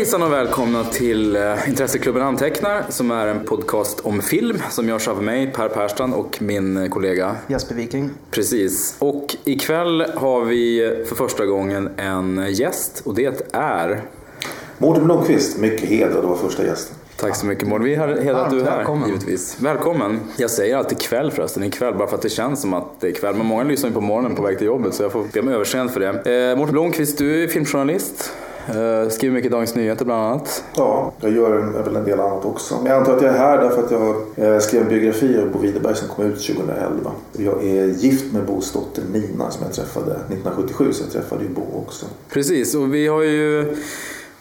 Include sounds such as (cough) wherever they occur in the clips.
Hejsan och välkomna till eh, Intresseklubben Antecknar som är en podcast om film som görs av mig, Per Persson och min kollega Jesper Viking. Precis. Och ikväll har vi för första gången en gäst och det är Mårten Blomqvist, mycket hedrad att vara första gästen. Tack så mycket Mårten. Vi har hedrat att du är här välkommen. givetvis. Välkommen. Jag säger alltid kväll förresten, ikväll bara för att det känns som att det är kväll. Men många lyssnar ju på morgonen på väg till jobbet så jag får be om överseende för det. Eh, Mårten Blomqvist, du är filmjournalist. Eh, skriver mycket Dagens Nyheter bland annat. Ja, jag gör en, väl en del annat också. Men jag antar att jag är här därför att jag eh, skrev en biografi av Bo Widerberg som kom ut 2011. Jag är gift med Bos dotter Nina som jag träffade 1977 så jag träffade ju Bo också. Precis, och vi har ju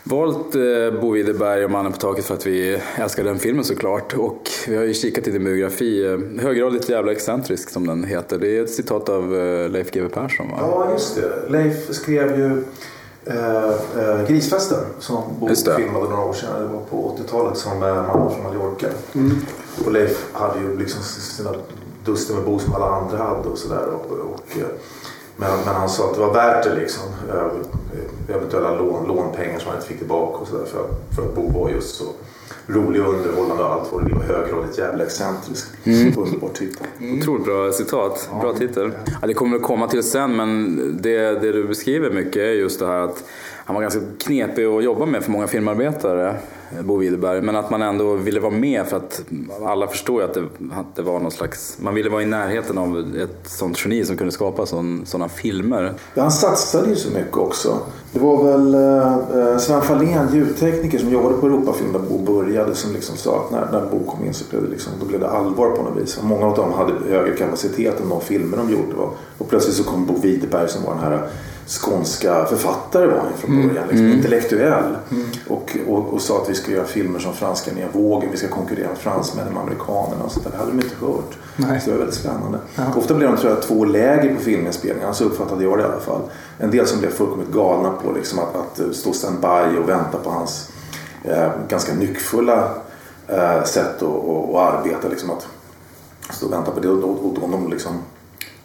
valt eh, Bo Widerberg och Mannen på taket för att vi älskar den filmen såklart. Och vi har ju kikat i din biografi, höggradigt jävla excentrisk som den heter. Det är ett citat av Leif GW Persson va? Ja, just det. Leif skrev ju eh, eh, Grisfesten som Bo filmade några år sedan. Det var på 80-talet som eh, man från Mallorca. Och Leif hade ju liksom sina duster med Bo som alla andra hade och sådär. Och, och, eh, men, men han sa att det var värt det liksom. Eh, Eventuella lån, lånpengar som han inte fick tillbaka och sådär. För, att- för att Bo var just så rolig och underhållande och allt vad det var. Höggradigt jävla excentrisk. Underbar titel. Otroligt bra citat, bra titel. Ja, det kommer vi komma till sen men det, det du beskriver mycket är just det här att han var ganska knepig att jobba med för många filmarbetare, Bo Widerberg. Men att man ändå ville vara med för att alla förstår ju att det, att det var någon slags... Man ville vara i närheten av ett sånt geni som kunde skapa sådana filmer. Ja, han satsade ju så mycket också. Det var väl eh, eh, Sven Fahlén, ljudtekniker som jobbade på Europafilm där Bo började som liksom sa att när, när Bo kom in så blev det, liksom, då blev det allvar på något vis. Och många av dem hade högre kapacitet än de filmer de gjorde. Och, och plötsligt så kom Bo Widerberg som var den här skånska författare var han från början. Liksom, Intellektuell. Och, och, och sa att vi ska göra filmer som franska nya vågen. Vi ska konkurrera med fransmännen med amerikanerna och sånt där. Det hade de inte hört. Nej. Så det var väldigt spännande. Ofta blev de tror jag, två läger på filminspelningarna. Så uppfattade jag det i alla fall. En del som blev fullkomligt galna på liksom, att, att stå standby och vänta på hans eh, ganska nyckfulla eh, sätt att att- att arbeta. Liksom, att stå och vänta på det. Och, och, och de liksom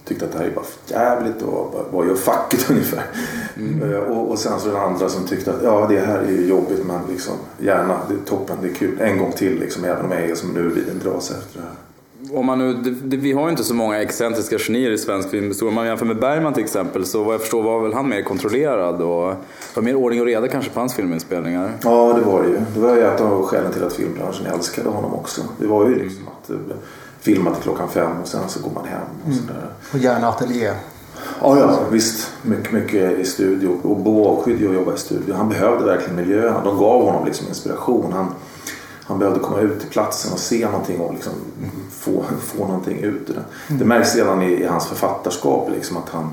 tyckte att det här är bara för jävligt och vad- gör facket (laughs) ungefär. Eh, och, och sen så den andra som tyckte att ja det här är ju jobbigt men liksom gärna, det är toppen, det är kul. En gång till liksom även om jag är som nu vid en dras efter det här. Om man nu, det, det, vi har ju inte så många excentriska genier i svensk filmhistoria. Om man jämför med Bergman till exempel så vad jag förstår var väl han mer kontrollerad och var mer ordning och reda kanske på hans filminspelningar. Ja, det var det ju. Det var ju ett av skälen till att filmbranschen älskade honom också. Det var ju liksom att eh, filma till klockan fem och sen så går man hem och sådär. Och gärna ateljé. Ja, ja, visst. Mycket, mycket i studio. Och Bo avskydde att jobba i studio. Han behövde verkligen miljöerna. De gav honom liksom inspiration. Han, han behövde komma ut till platsen och se någonting och liksom få, få någonting ut ur det. Det märks redan i, i hans författarskap liksom att han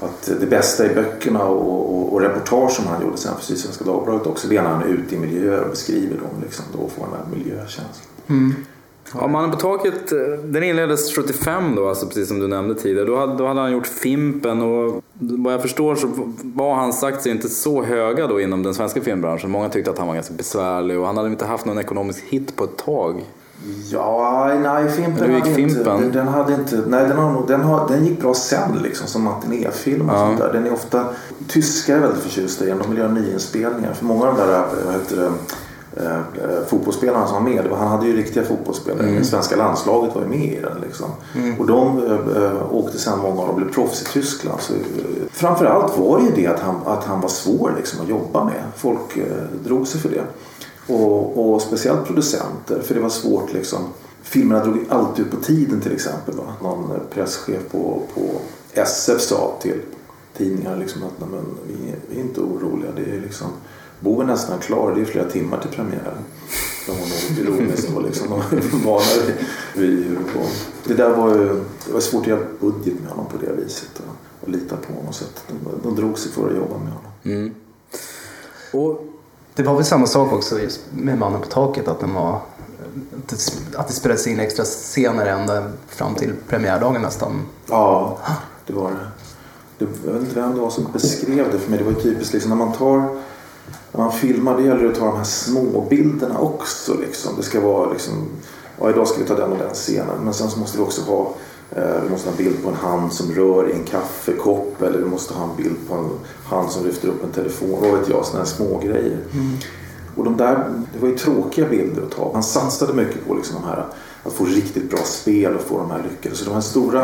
att det bästa i böckerna och, och, och reportage som han gjorde sen för Sydsvenska Dagbladet också det är när han är ute i miljöer och beskriver dem. Liksom, då får han den här miljökänslan. Ja, Mannen på taket, eh, den inleddes 75 då, alltså precis som du nämnde tidigare. Då hade, då hade han gjort Fimpen och vad jag förstår så var hans sagt inte så höga då inom den svenska filmbranschen. Många tyckte att han var ganska besvärlig och han hade inte haft någon ekonomisk hit på ett tag. Ja, nej, Fimpen gick hade Fimpen? Inte, den hade inte, nej den, har, den, har, den gick bra sen liksom som matinéfilm och Ja. sånt där. Den är ofta, tyskar är väldigt förtjusta i den. De vill göra nyinspelningar. För många av de där, vad heter det, eh, eh, fotbollsspelarna som var med, han hade ju riktiga fotbollsspelare. Mm. Det svenska landslaget var ju med i den liksom. Och de eh, eh, åkte sen, många av dem blev proffs i Tyskland. Så, eh, framförallt var det ju det att han, att han var svår liksom, att jobba med. Folk eh, drog sig för det. Och, och speciellt producenter, för det var svårt liksom. Filmerna drog alltid ut på tiden till exempel. Va? Någon eh, presschef på, på SF sa till tidningar liksom att "Nej, men, vi, är- vi är inte oroliga. Det är liksom, Bo är nästan klar, det är flera timmar till premiären. De var nog ironiskt då liksom. De (laughs) varnade vid hur det var. Det där var ju, det var svårt att göra budget med honom på det viset. Och, och lita på honom. Så att de, de drog sig för att jobba med honom. Mm. Och Det var väl samma sak också med Mannen på taket. Att, den var, att det- spelades in extra scener ända fram till premiärdagen nästan. Ja, det var det. det. Jag vet inte vem det var som beskrev det för mig. Det var ju typiskt liksom när man tar när man filmar det gäller det att ta de här små bilderna också. Liksom. Det ska vara liksom, ja idag ska vi ta den och den scenen. Men sen så måste det också vara Eh, vi måste ha en bild på en hand som rör i en kaffekopp eller vi måste ha en bild på en hand som lyfter upp en telefon. Vad vet jag, sådana här små grejer. Mm. Och de där, det var ju tråkiga bilder att ta. Han satsade mycket på liksom de här, att få riktigt bra spel och få de här lyckade. Så de här stora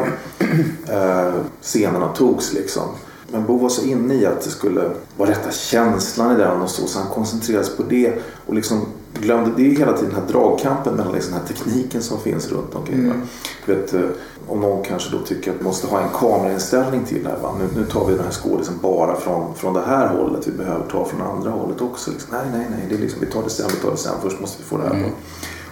eh, scenerna togs liksom. Men Bo var så inne i att det skulle vara rätta känslan i den och så, så han koncentrerade sig på det och liksom glömde, det är hela tiden den här dragkampen mellan liksom den här tekniken som finns runt omkring. Mm. Vet, eh, om någon kanske då tycker att man måste ha en kamerainställning till det här. Va? Nu, nu tar vi den här skådisen bara från, från det här hållet. Vi behöver ta från andra hållet också. Liksom, nej, nej, nej. Det är liksom, vi tar det sen, vi tar det sen. Först måste vi få det här. Mm.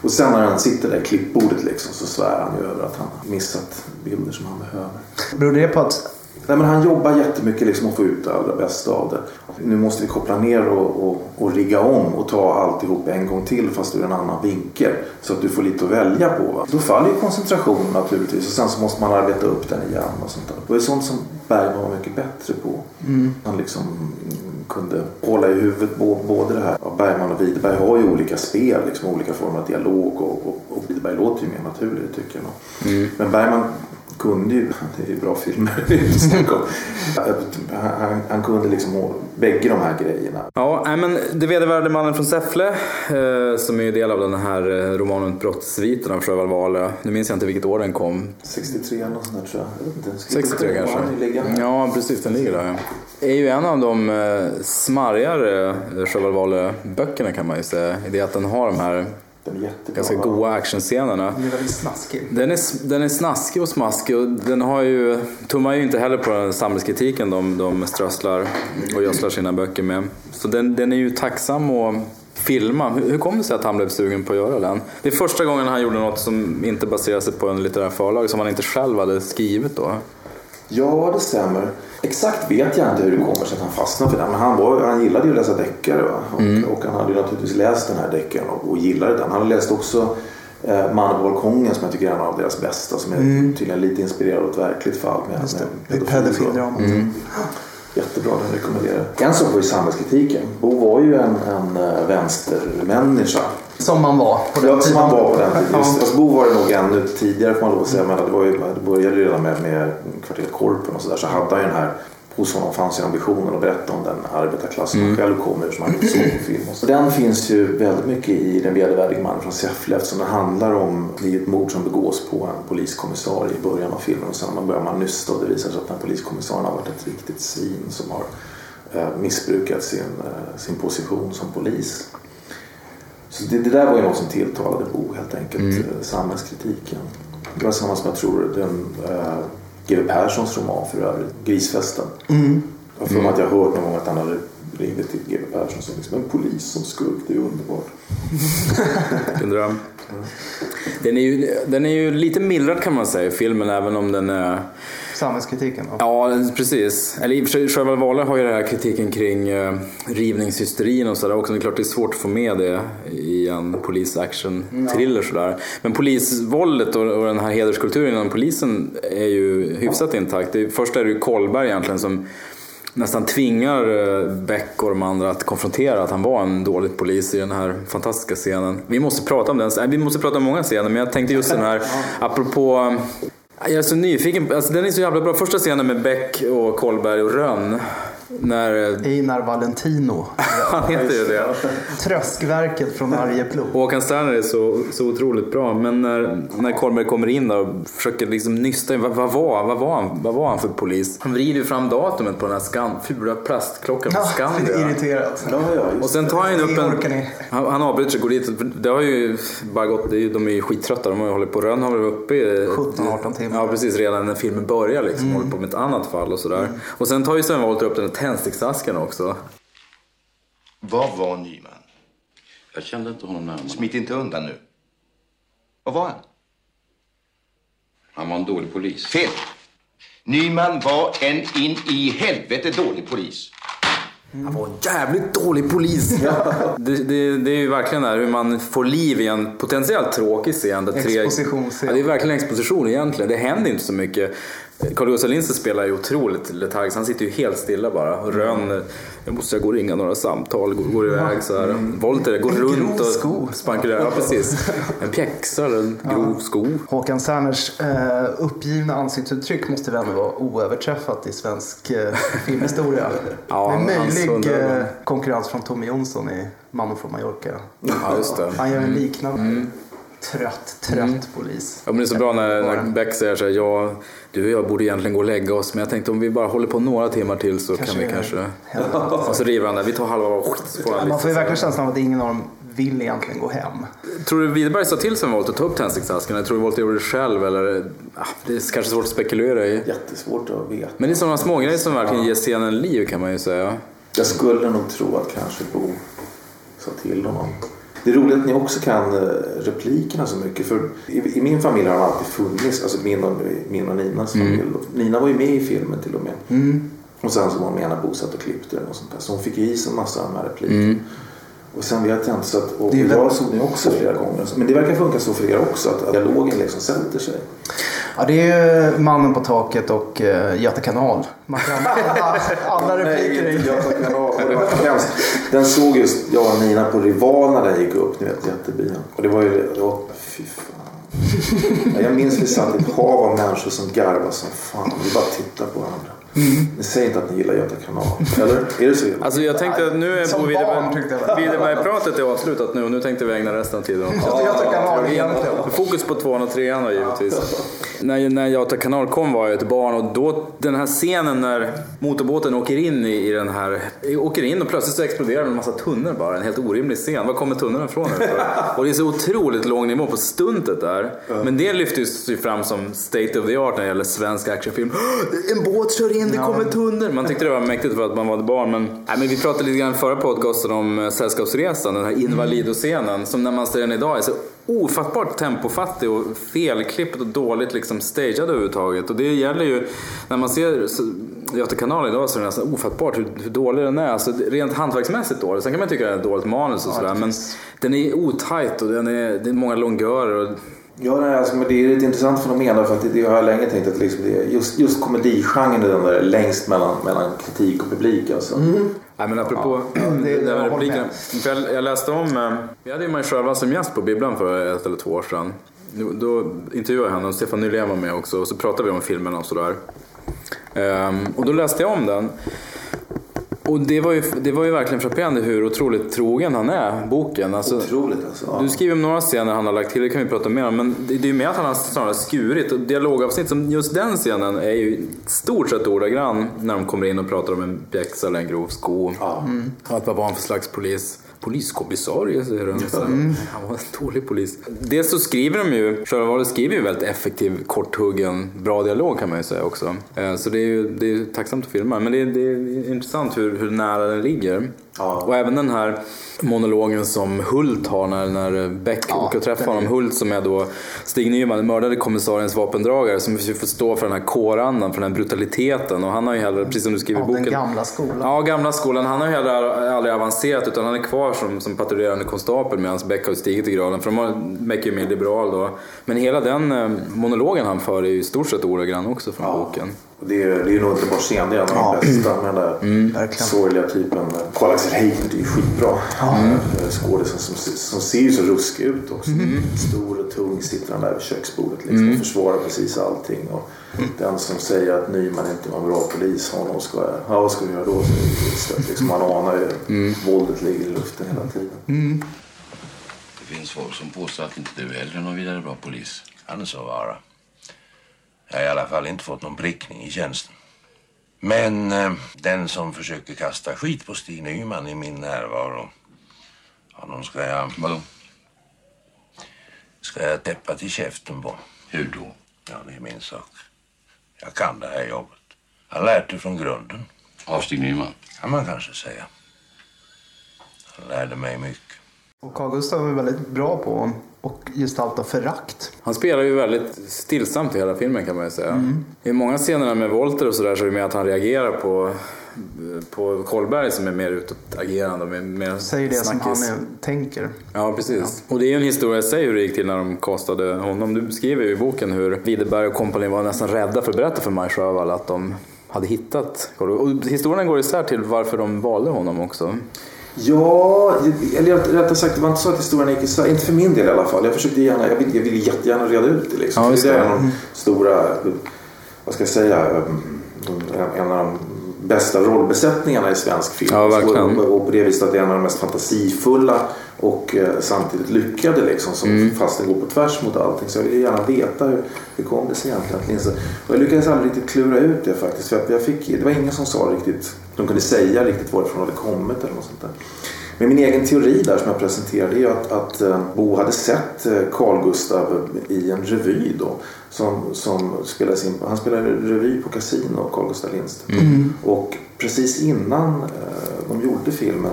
Och sen när han sitter där i klippbordet liksom, så svär han ju över att han har missat bilder som han behöver. Beror det på att Nej, men han jobbar jättemycket liksom att få ut det allra bästa av det. Nu måste vi koppla ner och, och, och rigga om och ta alltihop en gång till fast ur en annan vinkel. Så att du får lite att välja på. Va? Då faller ju koncentrationen naturligtvis och sen så måste man arbeta upp den igen. Och sånt där. Det är sånt som Bergman var mycket bättre på. Mm. Han liksom kunde hålla i huvudet både det här. Bergman och Widerberg har ju olika spel, liksom, olika former av dialog och, och, och Widerberg låter ju mer naturligt tycker jag. Mm. Men Bergman kunde ju, (laughs) det är ju bra filmer (laughs) han, han kunde liksom bägge de här grejerna. Ja, men Det vedervärde mannen från Säffle eh, som är del av den här eh, romanen Brottssviten av Sjöwall Wahlöö. Nu minns jag inte vilket år den kom. 63 eller något sånt där tror jag. 63 kanske. Ja, precis. Den ligger där. Ja. är ju en av de eh, smarrigare Sjöwall Wahlöö-böckerna kan man ju säga. I det att den har de här. Ganska goa actionscenerna. Den är väldigt snaskig. Den är, den är snaskig och smaskig och den har ju, tummar ju inte heller på den samhällskritiken de, de strösslar och gödslar sina böcker med. Så den, den är ju tacksam att filma. Hur, hur kom det sig att han blev sugen på att göra den? Det är första gången han gjorde något som inte baserar sig på en litterär förlag som han inte själv hade skrivit då. Ja, det stämmer. Exakt vet jag inte hur det kommer sig att han fastnade för den. Men han, var, han gillade ju att läsa deckare. Och, mm. och han hade ju naturligtvis läst den här deckaren och, och gillade den. Han hade läst också eh, Mannen på balkongen som jag tycker är en av deras bästa. Som är mm. tydligen lite inspirerad av ett verkligt fall. Med, med pedofildramat. Mm. Jättebra, den rekommenderar jag. En sak var ju samhällskritiken. Bo var ju en, en uh, vänstermänniska. Som man var på den ja, tiden. som man var på den tiden. Just, alltså, Bo var det nog ännu tidigare får man lov att säga. Men det, var ju, det började redan med, med kvarteret Korpen och sådär. Så hade han ju den här hos honom fanns ju ambitionen att berätta om den arbetarklass som mm. själv kommer ur som han gjort film. Så den finns ju väldigt mycket i Den vedervärdige mannen från Säffle eftersom den handlar om ett mord som begås på en poliskommissarie i början av filmen och sen börjar man nysta och det visar sig att den poliskommissarien har varit ett riktigt svin som har eh, missbrukat sin, eh, sin position som polis. Så det, det, där var ju något som tilltalade Bo helt enkelt, mm. Eh, samhällskritiken. Det var samma som jag tror den G.W. Perssons roman för övrigt, Grisfesten. Mm. Jag för mig att jag har hört någon gång att han hade ringde till G.W. Persson som liksom, en polis som skurk, det är underbart. (laughs) Vilken dröm. Den är, ju, den är ju lite mildrad kan man säga, filmen, även om den är... Samhällskritiken? Då. Ja, precis. Eller i och för sig, Wahlöö har ju den här kritiken kring uh, rivningshysterin och sådär också. Det är klart det är svårt att få med det i en polisaction-thriller sådär. Men polisvåldet och, och den här hederskulturen inom polisen är ju hyfsat intakt. Det, först är det ju Kollberg egentligen som nästan tvingar eh, Beck och de andra att konfrontera att han var en dålig polis i den här fantastiska scenen. Vi måste prata om den, vi måste prata om många scener men jag tänkte just den här, (laughs) apropå jag är så nyfiken, alltså den är så jävla bra. Första scenen med Beck och Kolberg och Rönn. När... Eh, Einar Valentino. (laughs) Han heter ju det. Tröskverket från Arjeplog. Håkan Sterner är så, så otroligt bra. Men när, när Kolberg kommer in och försöker liksom nysta in. Vad, vad, var, vad, var han, vad var han för polis? Han vrider ju fram datumet på den här skan, fula plastklockan på Skandia. Ja, irriterat. Ja, ja, och sen tar han upp en... Han, han avbryter sig och går dit. Det har ju bara gått, de är ju skittrötta. De har ju hållit på. Rönn har varit uppe i... 17-18 timmar. Ja, precis. Redan när filmen börjar liksom. Mm. Håller på med ett annat fall och sådär. Mm. Och sen tar ju Sven Wollter upp den tändsticksasken också. Vad var Nyman? Jag kände inte honom närmare. Smit inte undan nu. Vad var han? Han var en dålig polis. Fel! Nyman var en in i helvete dålig polis. Han var en jävligt dålig polis. (laughs) det, det, det, är ju verkligen där hur man får liv i en potentiellt tråkig scen. Expositionsscen. Ja, det är verkligen exposition egentligen. Det händer inte så mycket. Carl Gustaf Lindsey spelar ju otroligt letargiskt. Han sitter ju helt stilla bara. Och Rönn, jag måste gå och ringa några samtal, går, går iväg så här. Volter går runt och spankulerar. Ja, precis. En pjäxa eller en grov sko. Håkan Serners eh, uppgivna ansiktsuttryck måste väl ändå vara oöverträffat i svensk eh, filmhistoria. (laughs) Ja, hans möjlig eh, konkurrens från Tommy Jonsson i Mannen från Mallorca. Ja, just det. Han gör en liknande trött, trött polis. Ja, men det är så bra när, Var när? Beck säger så här, ja, du och jag borde egentligen gå och lägga oss, men jag tänkte om vi bara håller på några timmar till så kan vi kanske... Och så river han där, vi tar halva och skit, han Man får ju verkligen känslan av att ingen av dem vill egentligen gå hem. Tror du Widerberg sa till sig med Volt att ta upp tändsticksasken? Eller tror du Volt gjorde det själv? Eller, ah, det är kanske svårt att spekulera i. Jättesvårt att veta. Men det är sådana små grejer som verkligen ger scenen liv kan man ju säga. Jag skulle nog tro att kanske Bo sa till honom. Det är roligt att ni också kan eh, replikerna så mycket. För i, i min familj har de alltid funnits. Alltså min och, min och Ninas familj. Nina var ju med i filmen till och med. Och sen så var hon med när Bo satt och klippte den och sånt där. Så hon fick ju i sig en massa av de här replikerna. Och sen inte så att, och Det är jag såg ju också flera gånger. Men det verkar funka så för er också att dialogen liksom sätter sig. Ja, det är ju Mannen på taket och uh, Göta kanal. Man kan (laughs) alla, alla repliker Nej, i. inte Göta kanal. Och det var hemskt. Den såg just jag och Nina på Rival när den gick upp. Ni vet jättebilen. Och det var ju... Ja, fy fan. Ja, Jag minns vi satt i ett hav av människor som garvade som fan. Vi bara tittade på varandra. Ni säger inte att ni gillar Göta kanal. Eller? Är det så illa? Alltså jag tänkte att nu är Som på. Widerberg-pratet är avslutat nu och nu tänkte vi ägna resten av tiden åt Göta kanal. Fokus på 203 då givetvis. (laughs) när, när Göta kanal kom var jag ett barn och då den här scenen när motorbåten åker in i, i den här, åker in och plötsligt så exploderar en massa tunnor bara. En helt orimlig scen. Var kommer tunnorna ifrån? och det är så otroligt låg nivå på stuntet där. Men det lyftes ju fram som state of the art när det gäller svensk actionfilm. (gasps) En båt kör in, det kommer tunnor. Man tyckte det var mäktigt för att man var ett barn. Men, nej, men vi pratade lite grann förra podcasten om eh, Sällskapsresan, den här Invalido-scenen. Som när man ser den idag är så ofattbart tempofattig och felklippt och dåligt liksom stagead överhuvudtaget. Och det gäller ju, när man ser Göta kanal idag så är det nästan ofattbart hur, hur dålig den är. Alltså, rent hantverksmässigt dålig. Sen kan man tycka att det är ett dåligt manus och sådär. Men den är otajt och den är, det är många longörer. Och, Ja, nej, alltså, men det är ett intressant fenomen. För att det, det har jag länge tänkt att liksom det är just, just komedigenren är den där längst mellan, mellan kritik och publik. Alltså. Nej men apropå (clears throat) det- det, det- där jag jag, jag läste om, eh, vi hade ju mig själva som gäst på Bibblan för ett eller två år sedan. Då, intervjuade jag henne och Stefan Nylén var med också och så pratade vi om filmen och sådär. Ehm, och då läste jag om den. Och det var, ju, det var ju verkligen frapperande hur otroligt trogen han är, boken. Alltså, Otroligt alltså. Ja. du skriver om några scener han har lagt till, det kan vi prata mer om. Men det, det är ju mer att han har snarare skurit. Och dialogavsnitt som just den scenen är ju stort sett ordagrann när de kommer in och pratar om en pjäxa eller en grov sko. Mm. Och att vad var han för slags polis? Poliskommissarie säger den. Så Han var en dålig polis. Dels så skriver de ju, Sjövalet skriver ju väldigt effektiv, korthuggen, bra dialog kan man ju säga också. Eh, Så det är ju det är tacksamt att filma. Men det är, det är intressant hur, hur nära den ligger. Ja. Och även den här monologen som Hult har när, när Beck åker och träffar honom. Hult som är då Stig Nyman, den mördade kommissariens vapendragare som får stå för den här kårandan, för den här brutaliteten. Och han har ju heller, precis som du skriver i Av den boken. gamla skolan. Ja, gamla skolan. Han har ju heller aldrig avancerat utan han är kvar som, som patrullerande konstapel medan Beck har stigit i graden. För de har, Beck är ju mer liberal då. Men hela den eh, monologen han för är ju i stort sett ordaggrann också från boken. Det är, det är ju nog inte bara scen, det är en av Ja. de bästa med den där verkligen. sorgliga typen. Karl-Axel Heipert är ju skitbra. Mm. Skådisen som, som ser ju så ruskig ut också. Stor och tung sitter han där vid köksbordet liksom, och försvarar precis allting. Och Den som säger att Nyman inte var en bra polis, honom ska jag, ja, vad ska vi göra då? Så är liksom, man anar ju våldet ligger i luften hela tiden. Det finns folk som påstår att inte du heller är någon vidare bra polis. Kan så vara. Jag har i alla fall inte fått någon prickning i tjänsten. Men eh, den som försöker kasta skit på Stig Nyman i min närvaro, honom ska jag, Vadå? ska jag täppa till käften på. Hur då? Ja, det är min sak. Jag kan det här jobbet. Jag har lärt det från grunden, Av Stig Nyman? kan man kanske säga. Han lärde mig mycket. Och Carl Gustaf är väldigt bra på att gestalta förakt. Han spelar ju väldigt stillsamt i hela filmen kan man ju säga. I många scener med Volter och sådär så är det mer att han reagerar på på Kolberg som är mer utåtagerande och mer- Säger det som han snackis. är, tänker. Ja, precis. Och det är ju en historia i sig hur det gick till när de castade honom. Du beskriver ju i boken hur Widerberg och kompani var nästan rädda för att berätta för Maj Sjöwall att de hade hittat Kolberg. Och historien går isär till varför de valde honom också. Ja, eller rättare sagt det var inte så att historien gick isär. Inte för min del i alla fall. Jag försökte gärna, jag ville, jag ville jättegärna reda ut det liksom. Ja, det är det. av de stora, vad ska jag säga, en- en av de bästa rollbesättningarna i svensk film. Ja, verkligen. Och, och på det viset att det är en av de mest fantasifulla och eh, samtidigt lyckade liksom. Som Mm. fast den går på tvärs mot allting. Så jag ville gärna veta hur, hur kom det sig egentligen att Linse... Och jag lyckades aldrig riktigt klura ut det faktiskt. För jag fick, det var ingen som sa riktigt, de kunde säga riktigt varifrån det hade kommit eller något sånt där. Men min egen teori där som jag presenterade är att, att eh, Bo hade sett eh, Carl Gustav i en revy då. Som, som spelades in, han spelade revy på Casino, Carl Gustav Lindström. Och precis innan eh, de gjorde filmen,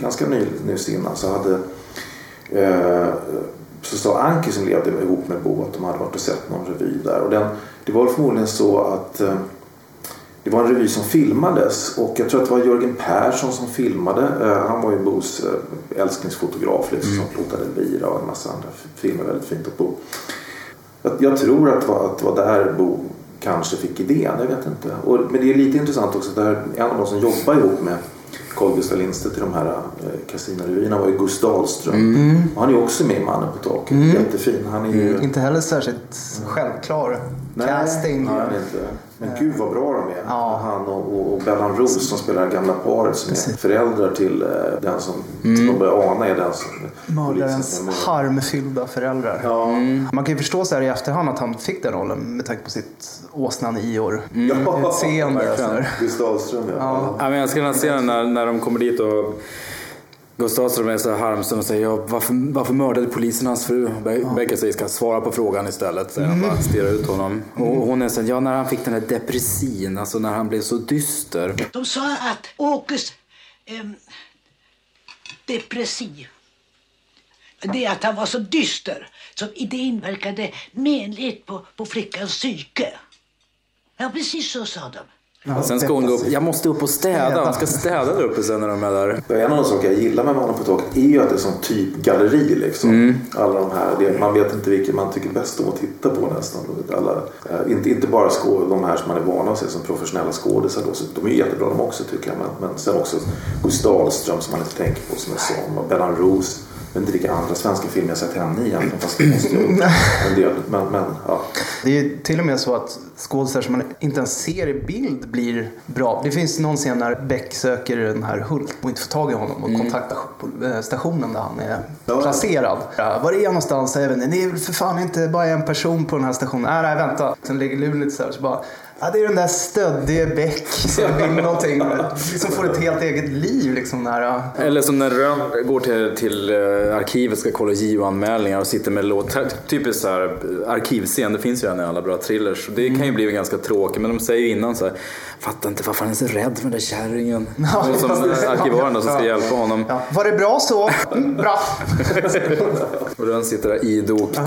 ganska ny- nyss innan, så hade så sa Anki som levde ihop med Bo att de hade varit och sett någon revy där. Och den, det var förmodligen så att det var en revy som filmades och jag tror att det var Jörgen Persson som filmade. Eh, Han var ju Bos eh, älsklingsfotograf liksom, som plåtade Elvira och en massa andra filmer väldigt fint åt Bo. Jag, tror att det, var, att det var där Bo kanske fick idén, jag vet inte. Och, men det är lite intressant också att en av de som jobbar ihop med Carl Gustaf Lindstedt i de här eh, kasinorevyerna var ju Gus Dahlström. Och han är ju också med i Mannen på taket. Jättefin. Han är ju... Inte heller särskilt självklart casting. Nej, han är inte. Men gud vad bra de är. Ja. Han och, och, och Bellan Roos som spelar det gamla paret som är föräldrar till eh, den som man börjar ana är den som Mördarens harmfyllda föräldrar. Ja. Man kan ju förstå så här i efterhand att han fick den rollen med tanke på sitt åsnan i år Ja, utseende. och så där. Gus Dahlström ja. ja. Ja, men jag skulle se den när, när de kommer dit och Gustav Ström är så här harmsam och säger ja, varför, varför mördade polisen hans fru? Be- Becka säger ska svara på frågan istället. Säger han bara stirrar ut honom. Och hon är så ja när han fick den där depressin, alltså när han blev så dyster. De sa att Åkes ehm, depressiv, det är att han var så dyster så det inverkade menligt på, på flickans psyke. Ja, precis så sa de. Sen ska hon gå upp, jag måste upp och städa. Hon ska städa där uppe sen när de är där. En av de saker jag gillar med Mannen på taket är ju att det är som typ galleri liksom. Alla de här, det, man vet inte vilken man tycker bäst om att titta på nästan. Alla, eh, inte, inte bara skå, de här som man är van att se som professionella skådisar de är ju jättebra de också tycker jag. Men, men sen också Gus Dahlström som man inte tänker på som är sån och Bellan Roos. Jag vet inte vilka andra svenska filmer jag sett henne i egentligen fast det måste jag ju en del. Men, men ja. Det är till och med så att skådisar som man inte ens ser i bild blir bra. Det finns någon scen när Beck söker den här Hult och inte får tag i honom och kontaktar eh, stationen där han är Ja. placerad. Ja, var är jag någonstans? Inte. Det är väl för fan inte bara en person på den här stationen. Nej, nej, vänta. Sen lägger luren lite så här så bara Ja, det är den där stöddige Beck som vill någonting. Liksom får ett helt eget liv liksom. När, ja. Eller som när Rönn går till, till eh, arkivet ska kolla JO-anmälningar och sitter med låt. Typiskt så här arkivscen, det finns ju en i alla bra thrillers. Det kan ju bli ganska tråkigt men de säger ju innan så här, fattar inte varför han är så rädd för den där kärringen. Ja, och som ja. arkivaren som ska Ja. hjälpa honom. Ja, var det bra så? Mm, bra. (laughs) Och Rönn sitter där idogt.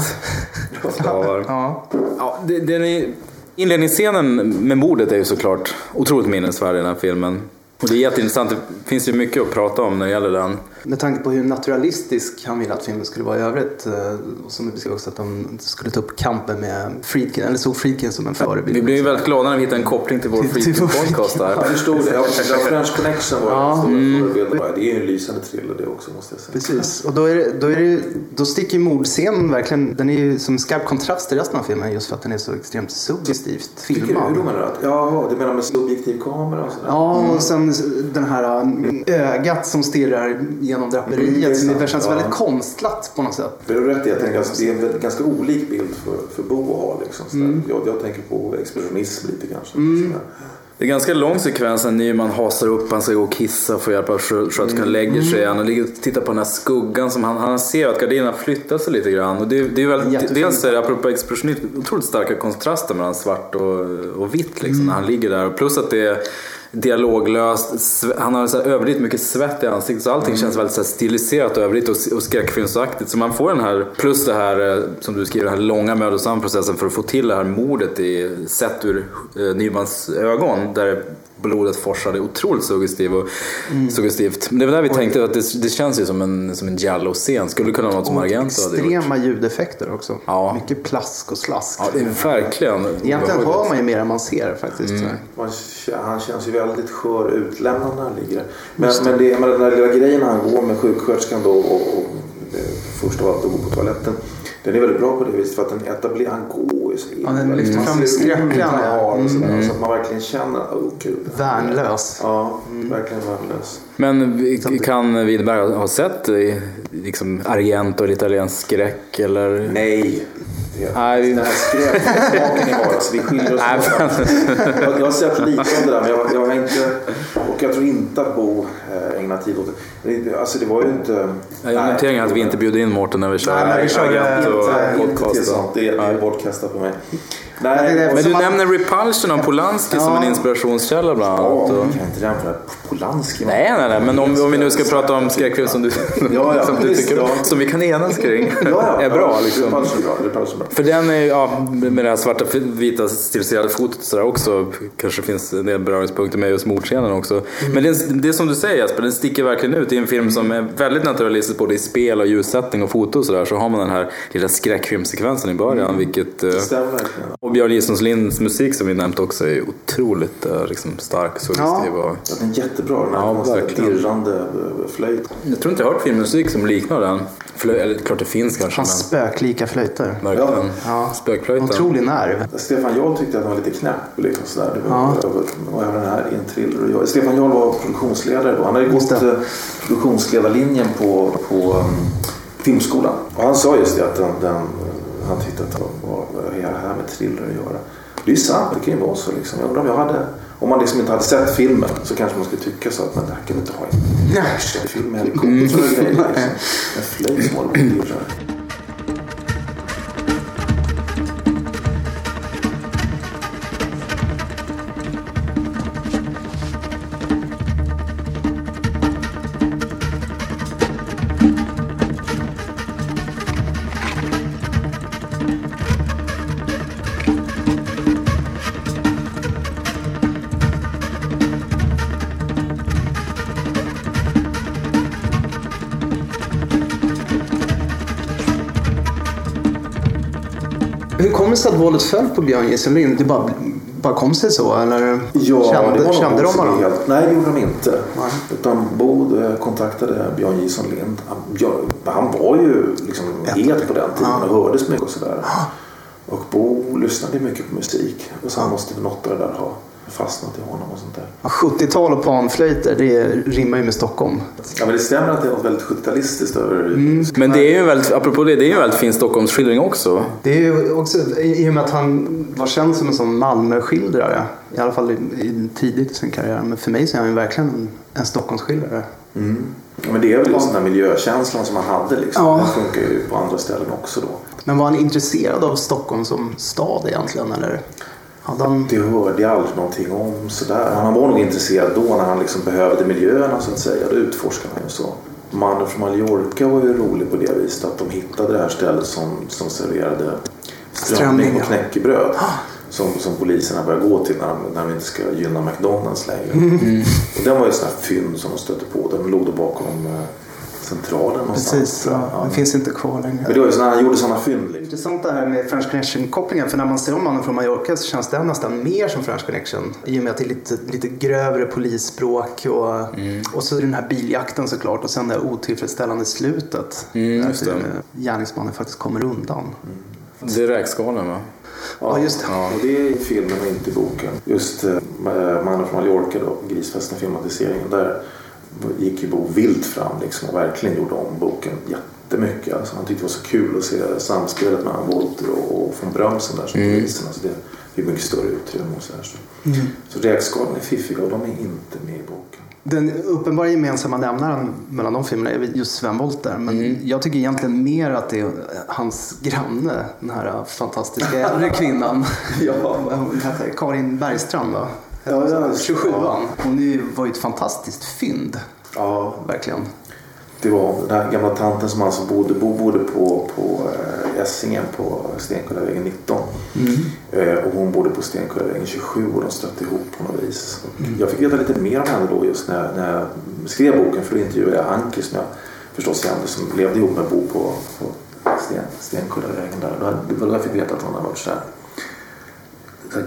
Ja. Ja, det, den är, inledningsscenen med mordet är ju såklart otroligt minnesvärd i den här filmen. Och det är jätteintressant, det finns ju mycket att prata om när det gäller den. Med tanke på hur naturalistisk han ville att filmen skulle vara i övrigt. eh, Och som du beskrev också att de skulle ta upp kampen med Friedkin, eller såg Friedkin som en förebild. Vi blir ju väldigt glada när vi hittar en koppling till vår Freaky-podcast där. Jag förstod det. Ja, French Connection var Ja. den stora förebilden. Det är ju en lysande thriller det också måste jag säga. Precis, och då, är det, då, är det, då sticker ju mordscenen verkligen, den är ju som skarp kontrast till resten av filmen just för att den är så extremt suggestivt Tycker du, filmad. hur då menar du? Att, ja, du menar med subjektiv kamera och sådär? Ja, och sen den här um, ögat som stirrar genom draperiet Mm, det känns Ja. väldigt konstlat på något sätt. Det är rätt i. Jag tänker att det är en väldigt- ganska olik bild för, för Bo att ha. Liksom, sådär. jag, jag tänker på expressionism lite kanske. Sådär. Det är ganska lång sekvens när Nyman hasar upp, han ska gå och kissa, får hjälp av skö- sköterskan, lägger sig. Han ligger och tittar på den här skuggan som han, han ser att gardinerna flyttar sig lite grann. Och det, det är väldigt, Jättefint. dels är det, apropå expressionism, otroligt starka kontraster mellan svart och, och vitt liksom, när han ligger där. Plus att det är dialoglöst, han har så överdrivet mycket svett i ansiktet så allting känns väldigt så stiliserat och överdrivet och, och skräckfilmsaktigt. Så man får den här, plus det här eh, som du skriver, den här långa mödosamma processen för att få till det här mordet i, sett ur eh, Nymans ögon. Där blodet forsade otroligt suggestiv och suggestivt. Men det var där vi tänkte att det, det känns ju som en, som en Giallo-scen. Skulle det kunna vara något som Och Argento hade gjort. extrema ljudeffekter också. Ja. Mycket plask och slask. Ja, det är verkligen Egentligen hör man ju mer än man ser faktiskt. Mm. Man, han känns ju väldigt skör och utlämnad när han ligger. Men, men, det, men den där lilla grejen när han går med sjuksköterskan då och, och eh, först av allt att gå på toaletten. Den är väldigt bra på det viset för att den etablerar, han går ju så Ja, den lyfter Man fram ser skräcken, och Mm. Så att man verkligen känner, oh gud. Värnlös. Ja, verkligen värnlös. Men vi- kan Widerberg ha sett liksom Argento eller italiensk skräck eller? Nej. Det, Nej, vi- Den här skräpsmaken i vardags, vi skiljer oss åt. men- jag, jag har sett lite av det där men jag, jag har inte, och jag tror inte att Bo eh, ägnar tid åt det. det. Alltså det var ju inte... Jag noteringen att vi inte bjuder in Mårten när vi kör Nej, när vi kör, Agent och podcast. sånt, det, det är bortkastat på mig. Nej, är Men du Som nämner Repulsion av Polanski som en inspirationskälla bland Ja, annat. och- man kan inte jämföra Polanski. va? Nej, nej, nej, men om, om vi nu ska prata om skräckfilm som du, Ja, ja, som, du visst, tycker, ja. som vi kan enas kring, Ja, ja, är bra ja, liksom. Repulsion är bra. Repulsion bra. För den är ju, ja, med det här svarta, vita stiliserade fotot och sådär också, kanske finns en del beröringspunkter med just mordscenen också. Mm. Men det, är- det är som du säger Jesper, den sticker verkligen ut. i en film som är väldigt naturalistisk både i spel och ljussättning och foto och sådär. Så har man den här lilla skräckfilmsekvensen i början, Mm. vilket... eh, Det stämmer verkligen. Och Björn Gissons Linds musik som vi nämnt också är otroligt eh, liksom, stark, suggestiv. Och... Ja, den är jättebra. Den här Ja, dirrande eh, flöjt. Jag tror inte jag har hört filmmusik som liknar den. Flö- eller klart det finns kanske. Hans spöklika flöjter. Verkligen. Ja. Spökflöjten. Otrolig nerv. Stefan Jarl tyckte att han var lite knäpp. Liksom sådär. Det var, och även den här i en thriller. Och jag- Stefan Jarl var produktionsledare då. Han hade gått det. eh, produktionsledarlinjen på, på um, filmskolan. Och han sa just det att den, den, han tyckte att var, vad är det här med thriller att göra? Det är sant, det kan ju vara så. Liksom. Jag undrar om jag hade... Om man liksom inte hade sett filmen så kanske man skulle tycka så att men det här kan vi inte ha i en actionfilm med helikopter grejer. Liksom. En flöjt som håller på våldet föll på Björn Gissing Det bara, bara kom sig så? Eller Ja, kände, det kände de varandra? helt- Nej, det gjorde de inte. Nej. Utan Bo eh, kontaktade Björn Gison Lind. Han, Björn, han var ju liksom het på den tiden och hördes mycket och sådär. (gasps) Och Bo lyssnade mycket på musik. Och så måste väl något av det där ha fastnat i honom och sånt där. Ja, 70-tal och panflöjter, det rimmar ju med Stockholm. Ja, men det stämmer att det är något väldigt 70-talistiskt över Men det är ju väldigt, apropå det, det är ju en väldigt fin Stockholmsskildring också. Det är ju också, i och med att han var känd som en sån Malmöskildrare, i alla fall i, i tidigt i sin karriär. Men för mig så är han ju verkligen en, en Stockholmsskildrare. Ja, men det är väl just den där miljökänslan som han hade. Liksom. Ja. Den funkar ju på andra ställen också då. Men var han intresserad av Stockholm som stad egentligen? Eller hade han... Det hörde jag aldrig någonting om sådär. Han var nog intresserad då när han liksom behövde miljöerna så att säga. Då utforskade han ju så. Mannen från Mallorca var ju rolig på det viset att de hittade det här stället som, som serverade strömming och ja. knäckebröd. Som, som poliserna börjar gå till när de, när de inte ska gynna McDonalds längre. Och den var ju här fynd som de stötte på. Den låg då bakom eh, centralen någonstans. Precis, ja. den finns inte kvar längre. Men det var ju så när han gjorde sådana fynd. Liksom. Intressant det här med French Connection-kopplingen. För när man ser om mannen från Mallorca så känns det nästan mer som French Connection. I och med att det är lite, lite grövre polisspråk och, och så den här biljakten såklart. Och sen det otillfredsställande slutet. Mm, just där det. eh, gärningsmannen faktiskt kommer undan. Det är räkskalen va? Ja, just det. Och det är i filmen och inte i boken. Just eh, Mannen från Mallorca då, Grisfesten filmatiseringen. Där gick ju Bo vilt fram liksom och verkligen gjorde om boken jättemycket. Alltså, han tyckte det var så kul att se samspelet mellan Wolter och, och von Brömsen där som polisen. Alltså, det det är mycket större utrymme och så här. Så, så räkskalen är fiffiga och de är inte med i boken. Den uppenbara gemensamma nämnaren mellan de filmerna är just Sven Wollter. Men jag tycker egentligen mer att det är hans granne, den här fantastiska äldre (laughs) kvinnan. Ja. (laughs) Karin Bergstrand va? Ja, ja, 27an. Hon är var ju ett fantastiskt fynd. Ja, Verkligen. Det var den här gamla tanten som alltså bodde, bo, bodde på, på eh, Essingen på Stenkullavägen 19. Eh, och hon bodde på Stenkullavägen 27 och de stötte ihop på något vis. Och Jag fick veta lite mer om henne då just när, när jag skrev boken för då intervjuade jag Anki som jag förstås kände som levde ihop med Bo på, på Sten, Stenkullavägen där. Det var då jag fick veta att hon hade varit så här så här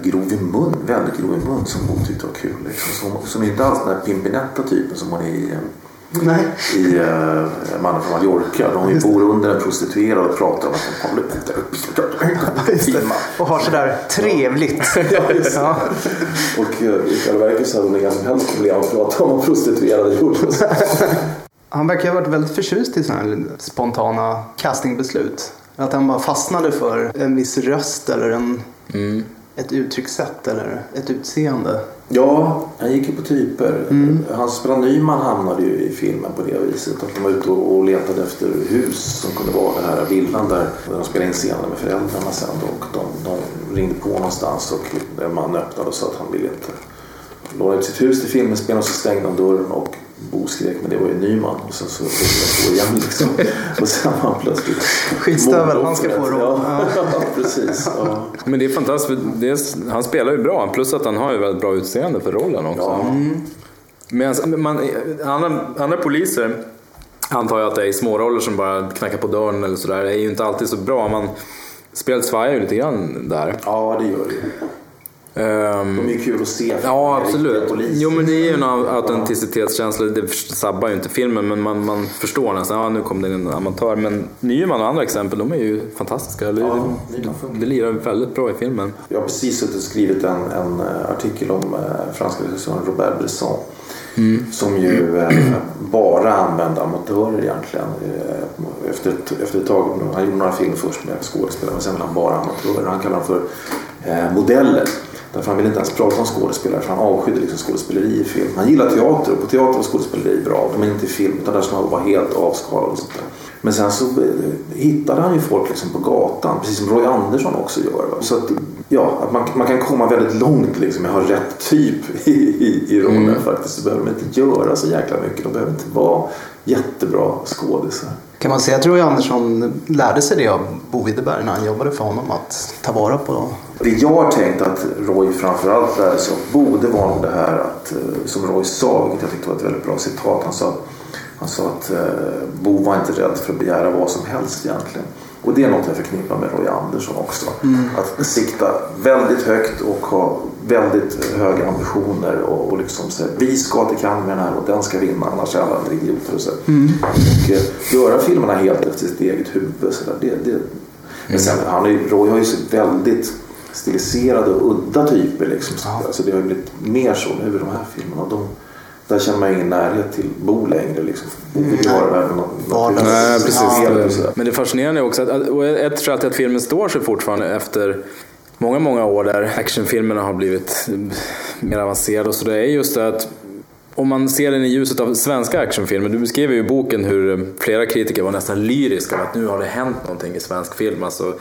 grov i mun, väldigt grov i mun som hon tyckte var kul. Liksom. Som, som inte alls den här Pimpinetta typen som hon är i, eh, Nej. i uh, Mannen från Mallorca. De Just bor under en prostituerad och pratar om att de. Fin man. Och har sådär trevligt. ja. Och uh, i själva verket så hade hon inga som helst problem att prata om vad prostituerade gjorde. Han verkar ha varit väldigt förtjust i sådana här spontana castingbeslut. Att han bara fastnade för en viss röst eller en, ett uttryckssätt eller ett utseende. Ja, han gick ju på typer. Hans spelare Nyman hamnade ju i filmen på det viset. Att de var ute och letade efter hus som kunde vara den här villan där de spelade in scener med föräldrarna sen. Och de, de ringde på någonstans och en man öppnade och sa att han ville inte låna ut sitt hus till filminspelningen och så stängde han dörren och Bo skrek men det var ju Nyman och sen så fick jag på igen liksom. Och sen var han plötsligt Skitstövel, han ska få mordoffret. rollen. (laughs) Ja, precis. Ja. Men det är fantastiskt, för dels, han spelar ju bra, plus att han har ju väldigt bra utseende för rollen också. Ja. Medan man, andra, andra poliser antar jag att det är i småroller som bara knackar på dörren eller sådär. Det är ju inte alltid så bra. Man, spelet svajar ju lite grann där. ja, det gör det Ehm, De är kul att se. Ja, absolut. Jo, men det är ju en au- autenticitetskänsla. Det sabbar ju inte filmen, men man, man förstår nästan. Ja, nu kom det en amatör. Men Nyman och andra exempel, de är ju fantastiska. Det, Ja, det, funkar. det lirar väldigt bra i filmen. Jag har precis suttit och skrivit en, en eh, artikel om eh, franska regissören Robert Bresson. Som ju eh, bara använde amatörer egentligen. Eh, efter, efter ett tag, han gjorde några filmer först med skådespelare men sen han bara amatörer. Han kallar dem för eh, modeller. Därför han ville inte ens prata om skådespelare för han avskydde liksom skådespeleri i film. Han gillar teater och på teater var skådespeleri bra. Men inte i film utan där ska man vara helt avskalad och sånt där. Men sen så eh, hittade han ju folk liksom på gatan, precis som Roy Andersson också gör. Va? Så att, ja, att man, man kan komma väldigt långt liksom, med att ha rätt typ (laughs) i, i, i rollen faktiskt. Så behöver de inte göra så jäkla mycket. De behöver inte vara jättebra skådisar. Kan man säga att Roy Andersson lärde sig det av Bo Widerberg när han jobbade för honom? Att ta vara på Det jag har tänkt att Roy framförallt lärde sig av Bo det var nog det här att, eh, som Roy sa, vilket jag tyckte var ett väldigt bra citat. Han sa, han sa att eh, Bo var inte rädd för att begära vad som helst egentligen. Och det är något jag förknippar med Roy Andersson också. Att sikta väldigt högt och ha väldigt höga ambitioner och, och liksom säga vi ska till Cannes med den här och den ska vinna annars är alla andra idioter. Och, så. och eh, göra filmerna helt efter sitt eget huvud. Så där, det, det, men sen, han är, Roy har ju så väldigt stiliserade och udda typer. Liksom. Så, alltså, det har ju blivit mer så nu i de här filmerna. De, där känner man ingen närhet till Bo längre. Liksom. Något- något Vardags- Nej, precis. sådär. Men det fascinerande är också att och ett skäl till att filmen står sig fortfarande efter många, många år där actionfilmerna har blivit mer avancerade och så det är just det att om man ser den i ljuset av svenska actionfilmer, du beskriver ju i boken hur flera kritiker var nästan lyriska med att nu har det hänt någonting i svensk film. Alltså,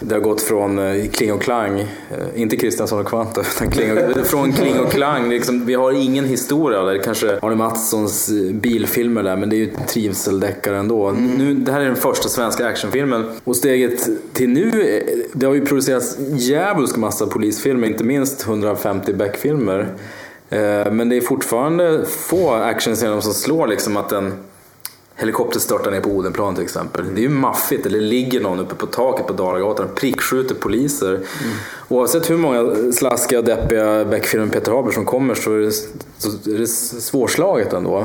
det har gått från eh, kling och klang, eh, inte Kristiansson och Kvanta, utan kling och, (laughs) från kling och klang. Liksom, vi har ingen historia där. Kanske Arne Mattssons eh, bilfilmer där, men det är ju trivseldeckare ändå. Nu, det här är den första svenska actionfilmen. Och steget till nu, det har ju producerats djävulsk massa polisfilmer, inte minst 150 Beck-filmer. Men det är fortfarande få actionscener som slår liksom att en helikopter störtar ner på Odenplan till exempel. Det är ju maffigt. Eller ligger någon uppe på taket på Dalagatan och prickskjuter poliser. Oavsett hur många slaskiga och deppiga Beck-filmer Peter Haber som kommer så är det, så är det svårslaget ändå.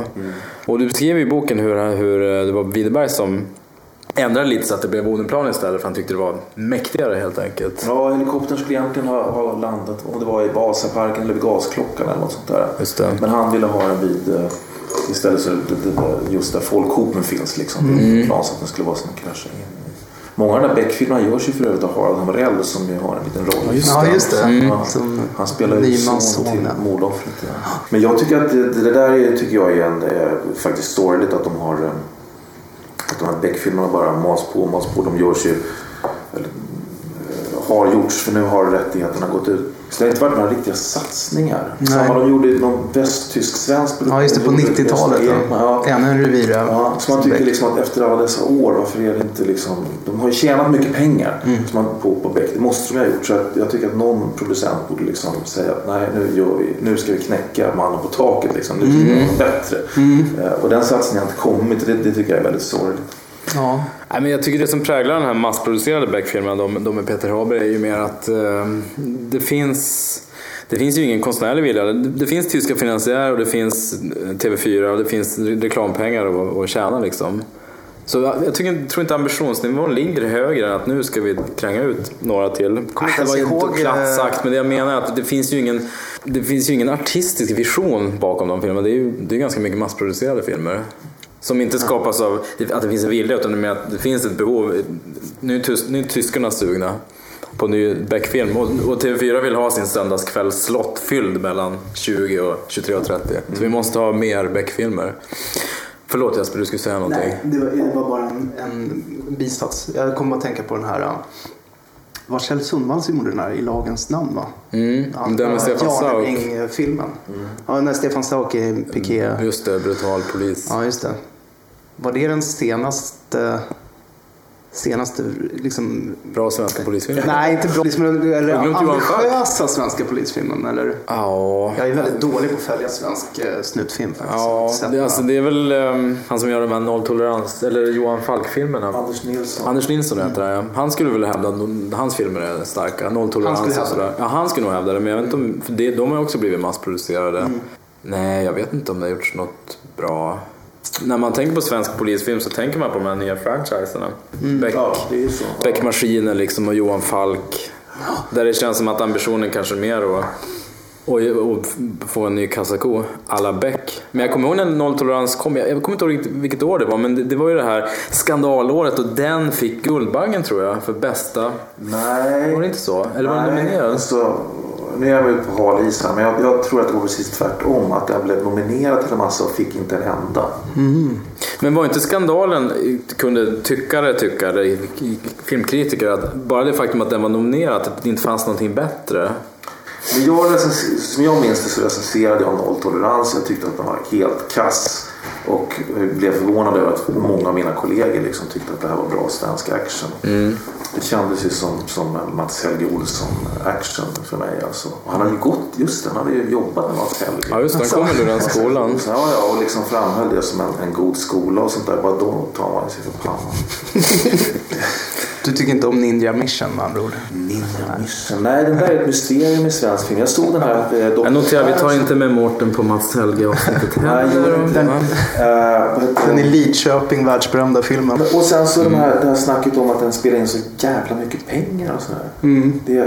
Och du beskriver i boken hur, hur det var Widerberg som ändrade lite så att det blev Odenplan istället för han tyckte det var mäktigare helt enkelt. Ja, helikoptern skulle egentligen ha, ha landat om det var i Vasaparken eller vid Gasklockan eller något sånt där. Men han ville ha den vid eh, istället så det, det, det, just där folkhopen finns liksom. Mm. Plan så att den skulle vara som en kraschar in. Många av de där Beck-filmerna görs ju för övrigt av Harald Hamrell som ju har en liten roll. Ja, just det. Ja, Som han spelar ju son till mordoffret. Ja. Men jag tycker att det, det där är, tycker jag är en, eh, faktiskt sorgligt att de har eh, att de här Beck-filmerna bara mas på och mas på. De görs ju eller, eh, har gjorts för nu har rättigheterna gått ut. Så det har inte varit några riktiga satsningar. Nej. Samma de gjorde någon västtysk-svensk Ja, just det. På de gjorde 90-talet. deras då. egna, Ja. Ännu en revir. Ja, så man tycker liksom att efter alla dessa år, varför är det inte liksom... De har ju tjänat mycket pengar Mm. som man, på, på Beck. Det måste de ha gjort. Så jag tycker att någon producent borde liksom säga att nej, nu, gör vi, nu ska vi knäcka mannen på taket. Liksom. Nu ska vi göra Mm. något bättre. Eh, Och den satsningen har inte kommit. Det, det tycker jag är väldigt sorgligt. Ja. Nej, men jag tycker det som präglar den här massproducerade Beck-filmerna, de, de med Peter Haber, är ju mer att eh, det finns det finns ju ingen konstnärlig vilja. Det, det finns tyska finansiärer och det finns eh, TV4 och det finns reklampengar att, att tjäna liksom. Så jag, jag tycker, tror inte ambitionsnivån ligger högre än att nu ska vi kränga ut några till. Det kommer Jag inte vara ihåg, platt sagt, men det jag menar är att det finns ju ingen, det finns ju ingen artistisk vision bakom de filmerna. Det är ju det är ganska mycket massproducerade filmer. Som inte skapas av att det finns en vilja utan med att det finns ett behov. Nu är, tys, nu är tyskarna sugna på ny Beck-film och, och TV4 vill ha sin söndagskvällslott fylld mellan 20 och 23.30. Så vi måste ha mer Beck-filmer. Förlåt Jesper, du skulle säga någonting. Nej, det var, det var bara en, en bisats. Jag kommer att tänka på den här. uh, var Kjell Sundvall som gjorde den här I lagens namn va? Mm, den med Stefan Sauk. Jarnebäng-filmen. Ja, när Stefan Sauk är piké. Just det, brutal polis. Ja, just det. Var det den senaste, senaste liksom, Bra svenska polisfilmer. nej inte bra, liksom, eller ambitiösa svenska polisfilmen eller? Ja. Jag är väldigt dålig på att följa svensk eh, snutfilm faktiskt. Ja, det, alltså, det är väl ehm, han som gör de här nolltolerans, eller Johan Falk-filmerna. Anders Nilsson. Anders Nilsson heter ja. Han skulle väl hävda att hans filmer är starka. Nolltolerans Han skulle och sådär. Ja, han skulle nog hävda det. Men jag vet inte om, för det, de har också blivit massproducerade. Mm. Nej, jag vet inte om det har gjorts något bra. När man tänker på svensk polisfilm så tänker man på de här nya franchiserna. Mm. Beck, Ja. Beck-maskinen liksom och Johan Falk. Där det känns som att ambitionen kanske är mer att och, och få en ny kassako alla Beck. Men jag kommer ihåg när nolltolerans kom. Jag, jag kommer inte ihåg vilket år det var. Men det, det var ju det här skandalåret och den fick Guldbaggen tror jag för bästa. Nej. Var det inte så? Eller var den nominerad? alltså, nu är jag ute på hal is men jag, jag tror att det var precis tvärtom. Att den blev nominerad till en massa och fick inte en enda. Men var inte skandalen, kunde tyckare, tyckare, filmkritiker, att bara det faktum att den var nominerad, att det inte fanns någonting bättre. Men jag som jag minns det så recenserade jag nolltolerans. Jag tyckte att den var helt kass. Och blev förvånad över att många av mina kollegor liksom tyckte att det här var bra svensk action. Det kändes ju som, som Mats Helge Olsson action för mig. Alltså. Och han hade ju gått, just det, han hade ju jobbat med Mats Helge. Ja just det, han kom ur den skolan. Så, ja, ja, och liksom framhöll det som en, en god skola och sånt där. Bara då tar man sig för pannan. Du tycker inte om Ninja Mission med andra ord? Ninja Mission. Nej, den där är ett mysterium i svensk film. Jag såg den här eh, Jag noterar, vi tar inte med Mårten på Mats Helge avsnittet Nej, heller. jo, den, heter Den i Lidköping världsberömda filmen. Och sen så Mm. de här, det här snacket om att den spelar in så jävla mycket pengar och sådär. Det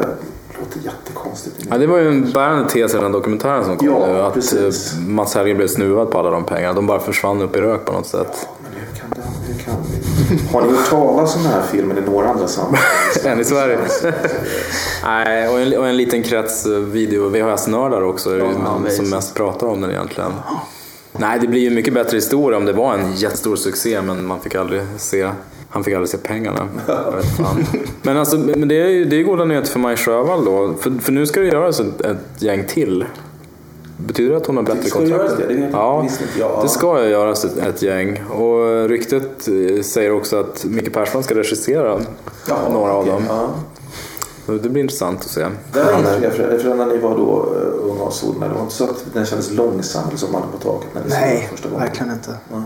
låter jättekonstigt. Ja, det var ju en bärande tes i den dokumentären som kom Ja, nu. Att precis. eh, Mats Helge blev snuvad på alla de pengarna. De bara försvann upp i rök på något sätt. Men hur kan det, hur kan det? Har ni hört talas om den här filmen i några andra sammanhang? (laughs) Än i Sverige. (laughs) Nej, och en, och en liten krets eh, video VHS-nördar också är det ju som mest pratar om den egentligen. Nej, det blir ju mycket bättre historia om det var en jättestor succé men man fick aldrig se han fick aldrig se pengarna. Jag. Men, alltså, men det är ju det är goda nyheter för Maj Sjövall då. För, för nu ska det göras ett, ett gäng till. Betyder det att hon har bättre det kontrakt? det? Det jag- ja, jag. det ska ju göras ett, ett gäng. Och ryktet eh, säger också att Micke Persson ska regissera några av okej, dem. Ja. Det blir intressant att se. Är inte jag, för, för när ni var då uh, unga och här, det var inte så att den kändes långsam eller som mannen på taket när ni såg den Nej, första gången? verkligen inte. Nej.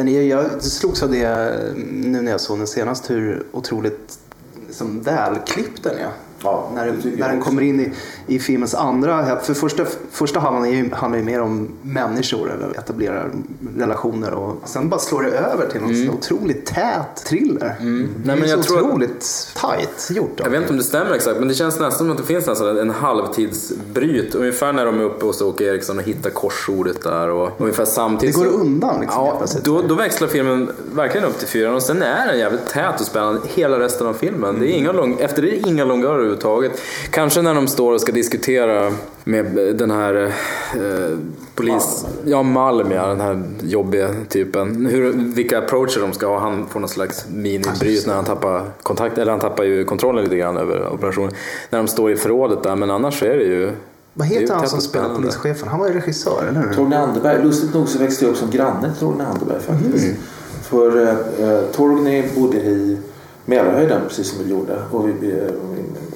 Den är, jag slogs av det nu när jag såg den senast hur otroligt liksom, välklippt den är. Ja, när det den, när jag den kommer in i, i filmens andra. För första, första halvan ju, handlar ju mer om människor eller etablerar relationer. Och sen bara slår det över till någon mm. otroligt tät thriller. Nej, det är men så jag tror att- otroligt tight gjort. Jag vet inte om det stämmer exakt, men det känns nästan som att det finns nästan en halvtidsbryt. Ungefär när de är uppe hos Åke Eriksson och hittar korsordet där. Och ungefär Det samtidigt. går så- undan liksom. Ja, då, då växlar filmen verkligen upp till fyran och sen är den jävligt tät och spännande hela resten av filmen. Det är inga lång, efter det är det inga långörer överhuvudtaget. Kanske när de står och ska diskutera med den här eh, polis... Ja, Malm ja, den här jobbiga typen. Hur, vilka approacher de ska ha. Han får någon slags minibryt när han tappar kontakt, eller han tappar ju kontrollen lite grann över operationen. När de står i förrådet där, men annars är det ju... Vad heter han som spelar spännande. polischefen? Han var ju regissör, eller hur? Torgny Anderberg, lustigt nog så växte jag upp som granne till Torgny Anderberg faktiskt. För eh, eh, Torgny bodde i Mälarhöjden precis som vi gjorde. Och vi, eh, min, eh,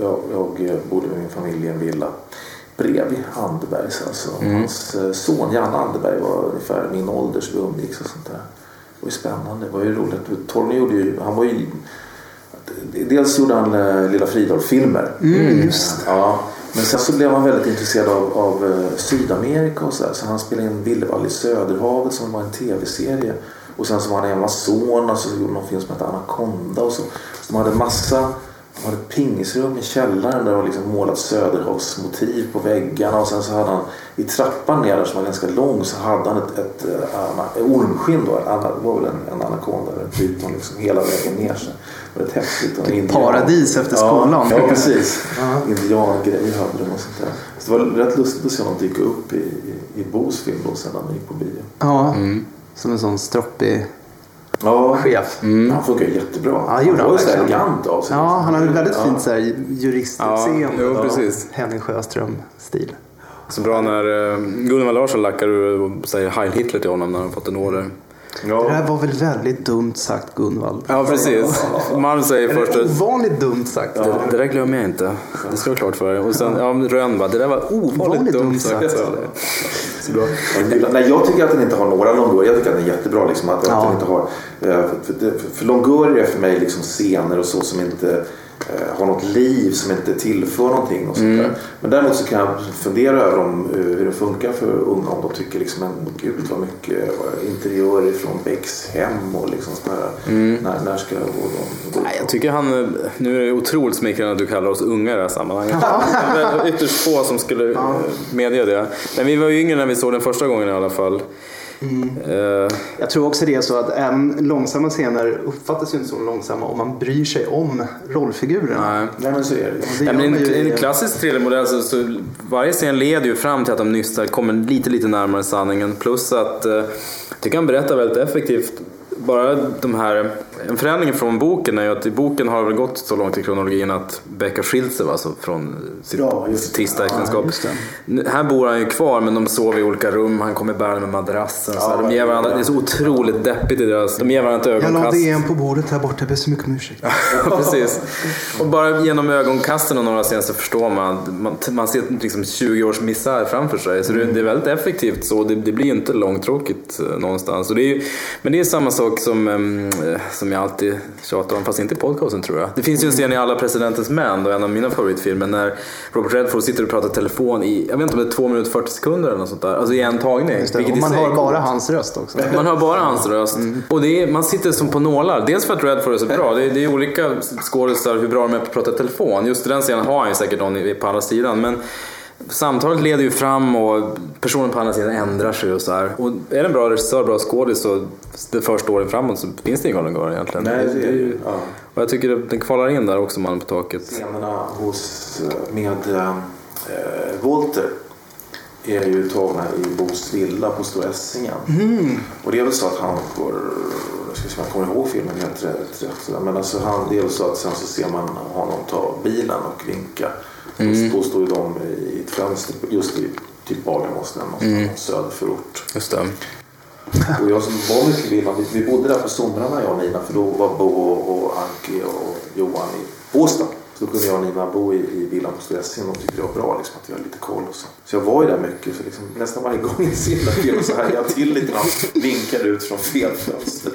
jag, jag bodde med min familj i en villa bredvid Anderbergs. Alltså. Hans eh, son Janne Anderberg var ungefär min ålder så vi umgicks och sånt där. Det var ju spännande. Det var ju roligt. Torgny gjorde ju, han var ju Dels gjorde han eh, Lilla Fridolf-filmer. Mm, just Ja, men sen så blev han väldigt intresserad av, av eh, Sydamerika och så där. Så han spelade in Villevall i Söderhavet som var en tv-serie. Och sen så var han i Amazonas och så gjorde någon film som hette Anaconda och så. så de hade massa hade ett pingisrum i källaren där det var liksom målat Söderhavsmotiv på väggarna och sen så hade han i trappan ner där som var ganska lång så hade han ett, ett, eh, ana- ormskinn då. Det var väl en, en anakonda eller pyton liksom hela vägen ner. Så det var rätt häftigt. Och en indian- paradis efter skolan. Ja, ja precis. Indiangrejer hade de och sånt där. Så det var rätt lustigt att se honom dyka upp i, i, i Bos film då sen när han gick på bio. Ja, som en sån stroppig Ja, chef. Han funkar jättebra. Ja, det gjorde han var han ju så elegant av sig. Ja, han hade väldigt Ja. fint så här, juristutseende. Ja, precis. Henning Sjöström-stil. Så bra när uh, Gunnar Larsson lackar ur och säger Heil Hitler till honom när han fått en order. Det Ja. här var väl väldigt dumt sagt Gunvald. Ja, precis. Malm säger först Eller att ovanligt dumt sagt. det, det där glömmer jag inte. Det ska vara klart för er. Och sen ja, Rönn bara, det där var ovanligt Ovanligt dumt dumt sagt. sagt. Så bra. Nej, jag tycker att den inte har några longorier. Jag tycker att den är jättebra. Liksom, att, att Ja. den inte har, eh, för, för, för longorier är för mig liksom scener och så som inte eh, har något liv, som inte tillför någonting. Och sånt Mm. där. Men däremot så kan jag fundera över om, eh, hur det funkar för unga. Om de tycker liksom, men gud vad mycket eh, interiörer från Becks hem och liksom sånt där. När, när ska jag gå dem? Nej, jag tycker han, eh, nu är det otroligt smickrande att du kallar oss unga i det här sammanhanget. Det är ytterst få som skulle eh, medge det. Men vi var ju yngre när vi såg den första gången i alla fall. Eh, Jag tror också det är så att även långsamma scener uppfattas ju inte som långsamma om man bryr sig om rollfigurerna. nej. Nej men så är det det men i- en klassisk thrillermodell så, så varje scen leder ju fram till att de nystar kommer lite, lite närmare sanningen. Plus att eh, jag tycker han berättar väldigt effektivt. Bara de här, en förändring från boken är ju att i boken har det väl gått så långt i kronologin att Beck har skilt sig alltså, från sitt, Ja, sitt trista äktenskap. Nu- Här bor han ju kvar men de sover i olika rum. Han kommer bärande med madrassen. Så här, de ger varandra, det är så otroligt deppigt i deras... De ger varandra ett Jag la ögonkast. DN på bordet här borta, jag ber så mycket om ursäkt. (laughs) Ja, precis. Och bara genom ögonkasten och några scener så förstår man man, man ser liksom 20 års misär framför sig. Så det, det är väldigt effektivt så. Det, det blir ju inte långtråkigt eh, någonstans. Och det är, ju- men det är samma sak som, ehm, eh, som jag alltid tjatar om, fast inte i podcasten tror jag. Det finns ju en scen i Alla presidentens män, då en av mina favoritfilmer, när Robert Redford sitter och pratar telefon i, jag vet inte om det är 2 minuter 40 sekunder eller något sånt där. Alltså i en tagning. Vilket Och (laughs) man hör bara hans röst också. Man hör bara hans röst. Mm. Och det är, man sitter som på nålar. Dels för att Redford är så bra. Det är, det är olika skådisar hur bra de är på att prata telefon. Just i den scenen har han ju säkert någon på andra sidan. Men samtalet leder ju fram och personen på andra sidan ändrar sig och så här. Och är det en bra regissör, bra skådis så det första åren framåt så finns det ingen Golden Girl egentligen. Nej, det är det ju. Ja. Och jag tycker att den kvalar in där också, Mannen på taket. Scenerna hos, med eh, Walter är ju tagna i Bos villa på Stora Essingen. Och det är väl så att han går, ska se om jag kommer ihåg filmen helt rätt, men alltså han, det är väl så att sen så ser man honom ta bilen och vinka. Står ju de i ett fönster just i typ Bagarmoss, någon söderförort. Just det. Och jag som var mycket villan, vi, bodde där på somrarna jag och Nina för då var Bo och, och Anki och Johan i Båstad. Så då kunde jag och Nina bo i, i villan på Essingen. De tyckte det var bra liksom, att vi hade lite koll och så. Så jag var ju där mycket. Så liksom, nästan varje gång jag ser den filmen så hajade jag till lite han vinkade ut från fel fönster.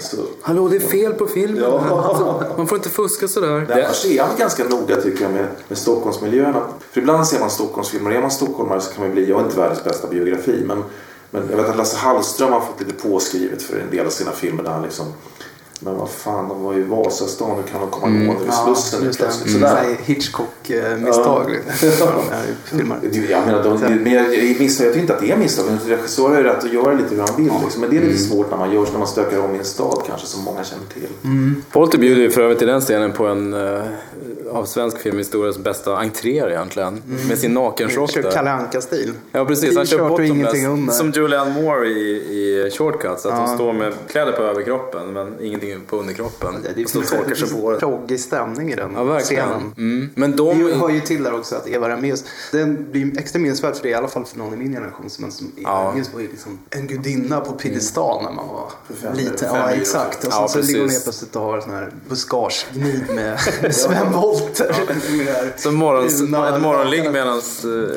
Så, Hallå, det är fel på filmen. Ja. Man får inte fuska sådär. Därför är han ganska noga tycker jag med, med Stockholmsmiljöerna. För ibland ser man Stockholmsfilmer. Är man stockholmare så kan man bli, jag är inte världens bästa biografi, men, men jag vet att Lasse Hallström har fått lite påskrivet för en del av sina filmer där han liksom Men vad fan, de var ju i Vasastan. Hur kan de komma Mm. gående vid Slussen det. plötsligt? Mm. Sådär. Hitchcock-misstag. filmar. Det- Jag menar, de, men jag, jag, misstag, jag tycker inte att det är misstag. Men regissörer har ju rätt att göra lite hur han vill. Liksom. Men det är Mm. lite svårt när man gör när man stökar om i en stad kanske som många känner till. Fawlty bjuder ju för övrigt i den scenen på en uh, av svensk filmhistorias bästa entréer egentligen. Med sin Kör där. Kalle Anka-stil. Ja precis, han kör bottomless. ingenting under. Som Julianne Moore i, i Shortcuts. Att de står med kläder på överkroppen men ingenting på underkroppen. Det är och så torkar sig på proggig stämning i den Ja verkligen. scenen. Mm. Men de... hör ju till där också att Eva Ramius, den blir extra minnesvärd för det, i alla fall för någon i min generation. Som, som Eva Ja. Ramius var ju liksom en gudinna på piedestal när man var fem- liten. fem Ja, exakt. Och Ja, så, ligger hon helt plötsligt och har sån här buskagegnid med (laughs) Sven Wollter. (laughs) Med Som morgons, bruna- ett morgonligg medan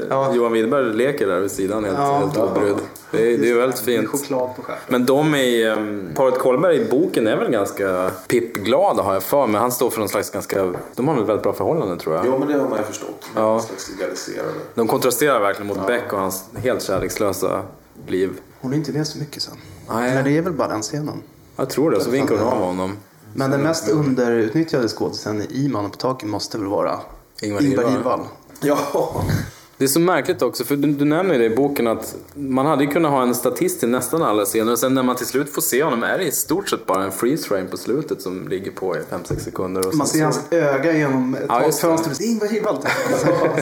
Ja. Johan Widerberg leker där vid sidan helt, Ja. helt obrydd. Det, är- det är ju väldigt fint. choklad på stjärten. Men de i um, paret Kolberg i boken är väl ganska pippglada har jag för mig. Han står för någon slags ganska... De har väl väldigt bra förhållanden tror jag. Ja, men det har man ju förstått. Ja. Någon slags legaliserade. De kontrasterar verkligen mot Beck och hans helt kärlekslösa liv. Hon är inte med så mycket sen. Nej. Eller det är väl bara den scenen. Jag tror det, så vinkar hon av honom. Men den mest underutnyttjade skådisen i Mannen på taket måste väl vara Ingvar Ingvar. Hirdwall. Ja, Det är så märkligt också, för du, du nämner ju det i boken att man hade ju kunnat ha en statist till nästan alla scener och sen när man till slut får se honom är det i stort sett bara en freeze frame på slutet som ligger på i 5-6 sekunder. Och Man ser så- hans öga genom ett Ja, det. Ingvar.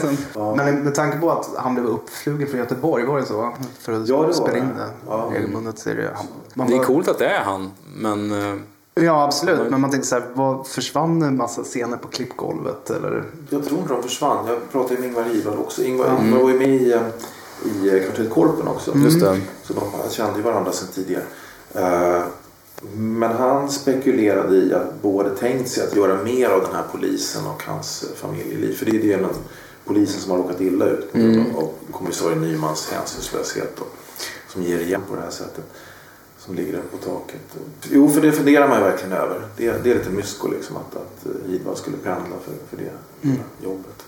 (laughs) Sen- Men med tanke på att han blev uppflugen från Göteborg, var det så? För att Ja, det var spela in det Ja. regelbundet. Det, han, man Det är var- coolt att det är han, men... Ja, absolut. Men man tänkte så här, vad försvann en massa scener på klippgolvet? Eller? jag tror inte de försvann. Jag pratade med Ingvar Hirdwall också. Ingvar, Ingvar var ju med i, eh, i eh, Kvarteret Korpen också. Just det. Så de kände ju varandra sedan tidigare. Eh, Men han spekulerade i att Bo hade tänkt sig att göra mer av den här polisen och hans familjeliv. För det är ju den polisen som har råkat illa ut grund av kommissarie Nymans hänsynslöshet. Då, som ger igen på det här sättet. Som ligger där på taket. Jo, för det funderar man ju verkligen över. Det, det är lite mysko liksom att, att eh, Hirdwall skulle pendla för, för det jobbet.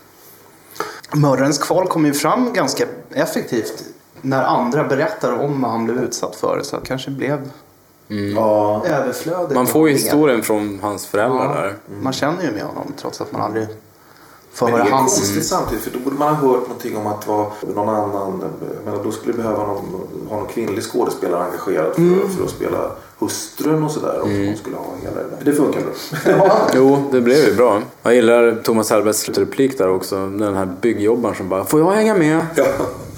Mördarens kval kom ju fram ganska effektivt när andra berättar om vad han blev utsatt för. Så det kanske blev Ja, överflödigt. Man får ju historien från hans föräldrar där. Man känner ju med honom trots att man aldrig Men det är hans... konstigt samtidigt för då borde man ha hört någonting om att vara någon annan. Men då skulle det behöva någon, ha någon kvinnlig skådespelare engagerad för, för att spela hustrun och sådär. Hon skulle ha hela det där. Det funkar bra. (laughs) Jo, det blev ju bra. Jag gillar Thomas Hellbergs slutreplik där också. Den här byggjobbaren som bara “Får jag hänga med?”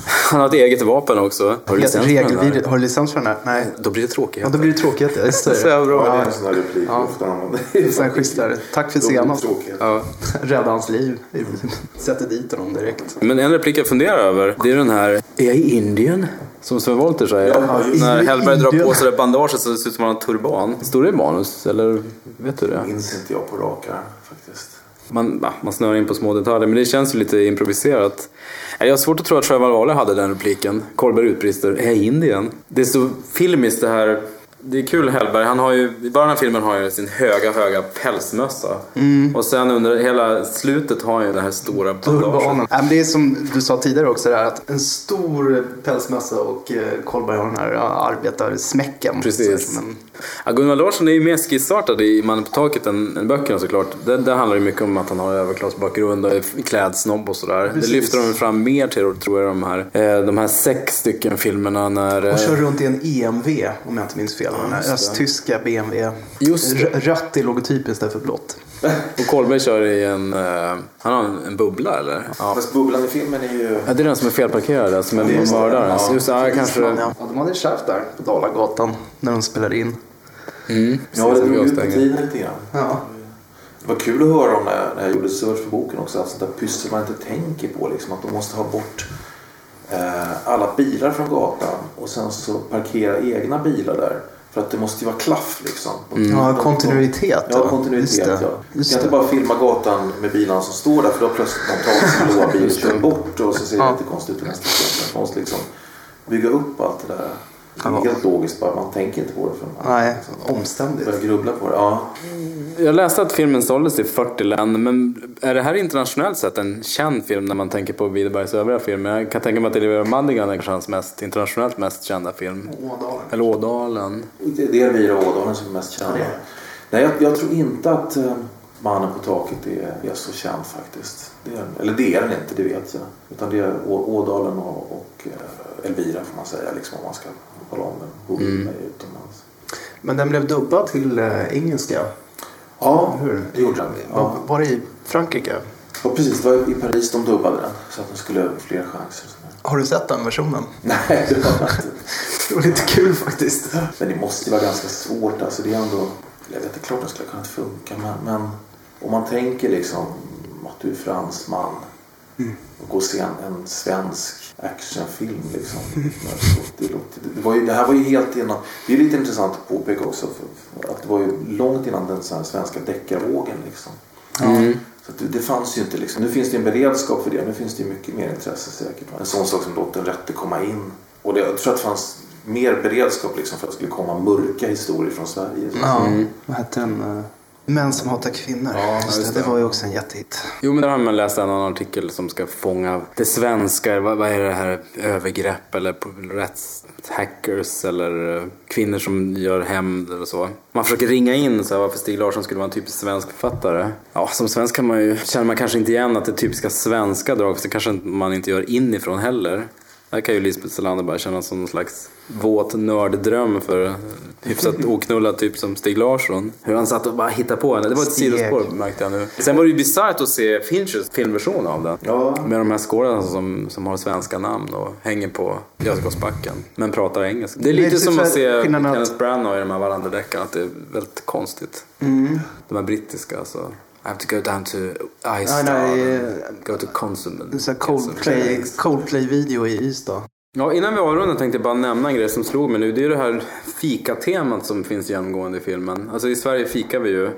Han har ett eget vapen också. Har du licens för den? Regelvidrigt. Har du licens för den här? Nej. Då blir det tråkigt. Ja, då blir det tråkigt. Just det. (laughs) Så bra. Ja, det är en sån där replik jag ofta använder. Sen schysst där. Tack för det senast. Ja. (laughs) Rädda hans liv. (laughs) Sätter dit honom direkt. Men en replik jag funderar över, det är den här “Är jag i Indien?” Som Sven Wollter säger. Ja, När det. Hellberg drar på sig det bandaget så det ser ut som han har en turban. Står det i manus? Eller vet du det? minns inte jag på rak arm faktiskt. Man, man snör in på små detaljer, men det känns ju lite improviserat. Jag har svårt att tro att Trevor Waller hade den repliken. Kolberg utbrister “Är jag Indien?” Det är så filmiskt det här. Det är kul Hellberg, han har ju, i början av filmen har han ju sin höga, höga pälsmössa. Och sen under hela slutet har han ju det här stora bandaget. Men det är som du sa tidigare också, det här, att en stor pälsmössa och eh, Kolberg har den här ja, arbetarsmäcken. Precis. Så Men, Ja, Gunnar Larsson är ju mer skissartad i Mannen på taket än, än böckerna såklart. Det, det handlar ju mycket om att han har överklassbakgrund och är klädsnobb och sådär. Det Precis. lyfter de fram mer till tror jag de här, eh, de här sex stycken filmerna när... och eh, kör runt i en EMV, om jag inte minns fel. Den här östtyska BMW. Just det. R- rött i logotyp istället för blått. (laughs) Och Kolberg kör i en... Eh, han har en, en bubbla eller? Ja. Fast bubblan i filmen är ju... ja, det är den som är felparkerad, är Just det. mördaren. Ja. Just det, ja, kanske... Ja, de hade kärvt där på Dalagatan när de spelade in. Mm, Ja, det drog ut på tiden lite grann. Ja. Det var kul att höra om när, när jag gjorde search för boken också. Att sånt där pyssel man inte tänker på. Liksom, att de måste ha bort eh, alla bilar från gatan. Och sen så parkera egna bilar där. För att det måste ju vara klaff liksom. Ja, kontinuitet. Ja, kontinuitet. Just det. Ja. Just kan inte bara filma gatan med bilarna som står där. För då har plötsligt någon tagit sin blåa bil och kör bort. Och så ser det Ja. lite konstigt ut nästa. Man måste liksom bygga upp allt det där. Det är Ja. helt logiskt bara. Man tänker inte på det. För man Nej, omständigt. börjar grubbla på det. Ja. Jag läste att filmen såldes i 40 länder, men är det här internationellt sett en känd film när man tänker på Widerbergs övriga filmer? Jag kan tänka mig att Olivia Madigan är kanske hans mest, internationellt mest kända film. Ådalen. Eller Ådalen. Det är Elvira Ådalen som är mest kända. Nej, jag, jag tror inte att eh, Mannen på taket är, är så känd faktiskt. Det är, eller det är den inte, det vet jag. Utan det är Ådalen och, och eh, Elvira får man säga, liksom, om man ska tala om en Bo Widerberg utomlands. Men den blev dubbad till eh, engelska. Ja, Hur? det gjorde den. Ja. var det i Frankrike? ja, precis. Det var i Paris de dubbade den. Så att den skulle ha fler chanser. Har du sett den versionen? (laughs) Nej, det var inte. Det var lite kul faktiskt. Men det måste ju vara ganska svårt. Alltså det är ändå, jag vet, det är klart det skulle kunna funka. Men, men om man tänker liksom att du är fransman och går och se en, en svensk actionfilm. Liksom. Det, låter, det, var ju, det här var ju helt innan. Det är lite intressant att påpeka också. För, att det var ju långt innan den så svenska deckarvågen. Liksom. Så att det, det fanns ju inte liksom. Nu finns det en beredskap för det. Nu finns det ju mycket mer intresse säkert. En sån sak som låt den rätte komma in. Och det, jag tror att det fanns mer beredskap liksom för att det skulle komma mörka historier från Sverige. Ja, vad hette den? Män som hatar kvinnor. Ja, Just just det, det. det var ju också en jättehit. Jo, men där har man läst en annan artikel som ska fånga det svenska. Vad, vad är det här? Övergrepp eller rättshackers eller eh, kvinnor som gör hämnd eller så. Man försöker ringa in så här, varför Stig Larsson skulle vara en typisk svensk författare. Ja, som svensk kan man ju, känner man kanske inte igen att det är typiska svenska drag. Så kanske man inte gör inifrån heller. Där kan ju Lisbeth Salander bara känna som någon slags våt nörddröm för hyfsat oknullad typ som Stig Larsson. Hur han satt och bara hittade på henne. Det var ett Steg. sidospår märkte jag nu. Sen var det ju bisarrt att se Finchers filmversion av den. Ja. Med de här skådespelarna som, som har svenska namn och hänger på Göteborgsbacken. Men pratar engelska. Det är lite det är som att se Kenneth Branagh i de här Wallander-deckarna. Att det är väldigt konstigt. Mm. De här brittiska alltså. I have to go down to Nej, Ystad nej, and eh, go to Consum. and En sån Coldplay. Coldplay-video i Ystad. Ja, innan vi avrundar tänkte jag bara nämna en grej som slog mig nu. Det är det här fikatemat som finns genomgående i filmen. Alltså i Sverige fikar vi ju.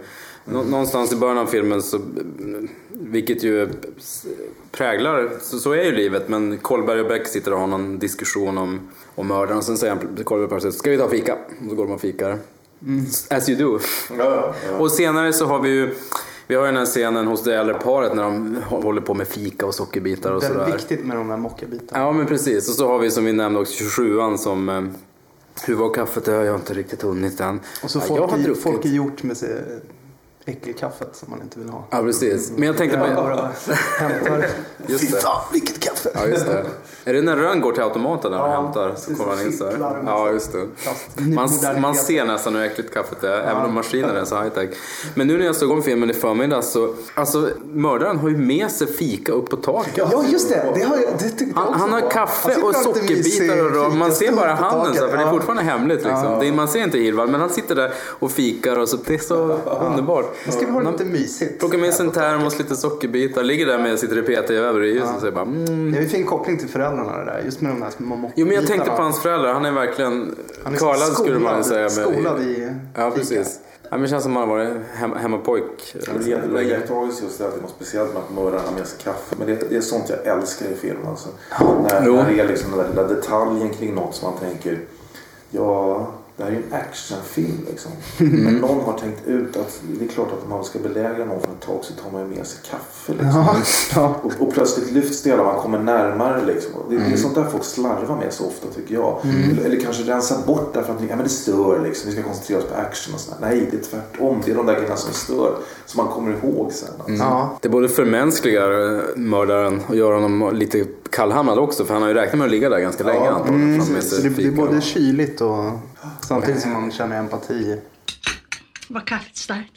Nå- Någonstans i början av filmen så, vilket ju präglar, så, så är ju livet. Men Kolberg och Beck sitter och har någon diskussion om, om mördaren. Och sen säger Kolberg plötsligt, ska vi ta fika? Och så går de och fikar. As you do. Ja, ja. Och senare så har vi ju vi har ju den här scenen hos det äldre paret när de håller på med fika och sockerbitar och Det är sådär. viktigt med de där mockabitarna. Ja men precis. Och så har vi som vi nämnde också 27an som eh, hur var kaffet? Det har jag inte riktigt hunnit än. Och så ja, folk, har i, folk är gjort med sig äckelkaffet som man inte vill ha. Ja precis. Men jag tänkte på... bara hämtar. Fy fan vilket kaffe! Ja just det. Är det när Rönn går till automaten där och Ja, hämtar? det Så kommer han in så här. Ja just det. Man, man ser nästan hur äckligt kaffet är, även om maskinen är så high tech. Men nu när jag såg om filmen i förmiddag så, alltså mördaren har ju med sig fika upp på taket. Ja just det, det har det Han, han har kaffe och sockerbitar och ram. Man ser bara handen så här, för det är Ja. fortfarande hemligt liksom. Ja. Det man ser inte Hirvald men han sitter där och fikar och så, det är så underbart. Det ska vara Man lite mysigt. Plockar med sig en termos, lite sockerbitar, ligger där med sitt i ljuset och säger bara mm. Det är en fin koppling till föräldrarna det där, just med de där små. Jo men jag tänkte på hans föräldrar, han är verkligen Han är karlad skulle man skolad- säga. Med, skolad i Ja precis. Ja, men det känns som han har varit hem, hemmapojk. Det är iakttagelse just det att det är något speciellt med att mördaren har med sig kaffe. Men det, det är sånt jag älskar i film. Alltså. När, när det är liksom den där lilla detaljen kring något som man tänker Ja, det här är ju en actionfilm liksom. Mm. (laughs) Men någon har tänkt ut att det är klart att om man ska belägra någon för ett tag så tar man ju med sig kaffe. Liksom. Ja, ja. Och, och plötsligt lyfts det hela, man kommer närmare. Liksom. Och Det, det är Mm. sånt där folk slarvar med så ofta tycker jag. Eller, eller kanske rensa bort därför att ja, men det stör. Liksom. Vi ska koncentrera oss på action och sådär. Nej, det är tvärtom. Det är de där grejerna som stör. Som man kommer ihåg sen. Alltså. ja. Det både förmänskligar eh, mördaren och gör honom lite kallhamrad också. För han har ju räknat med att ligga där ganska länge antagligen. Mm, så det blir fika både och- kyligt och samtidigt som man känner empati. Var kaffet starkt?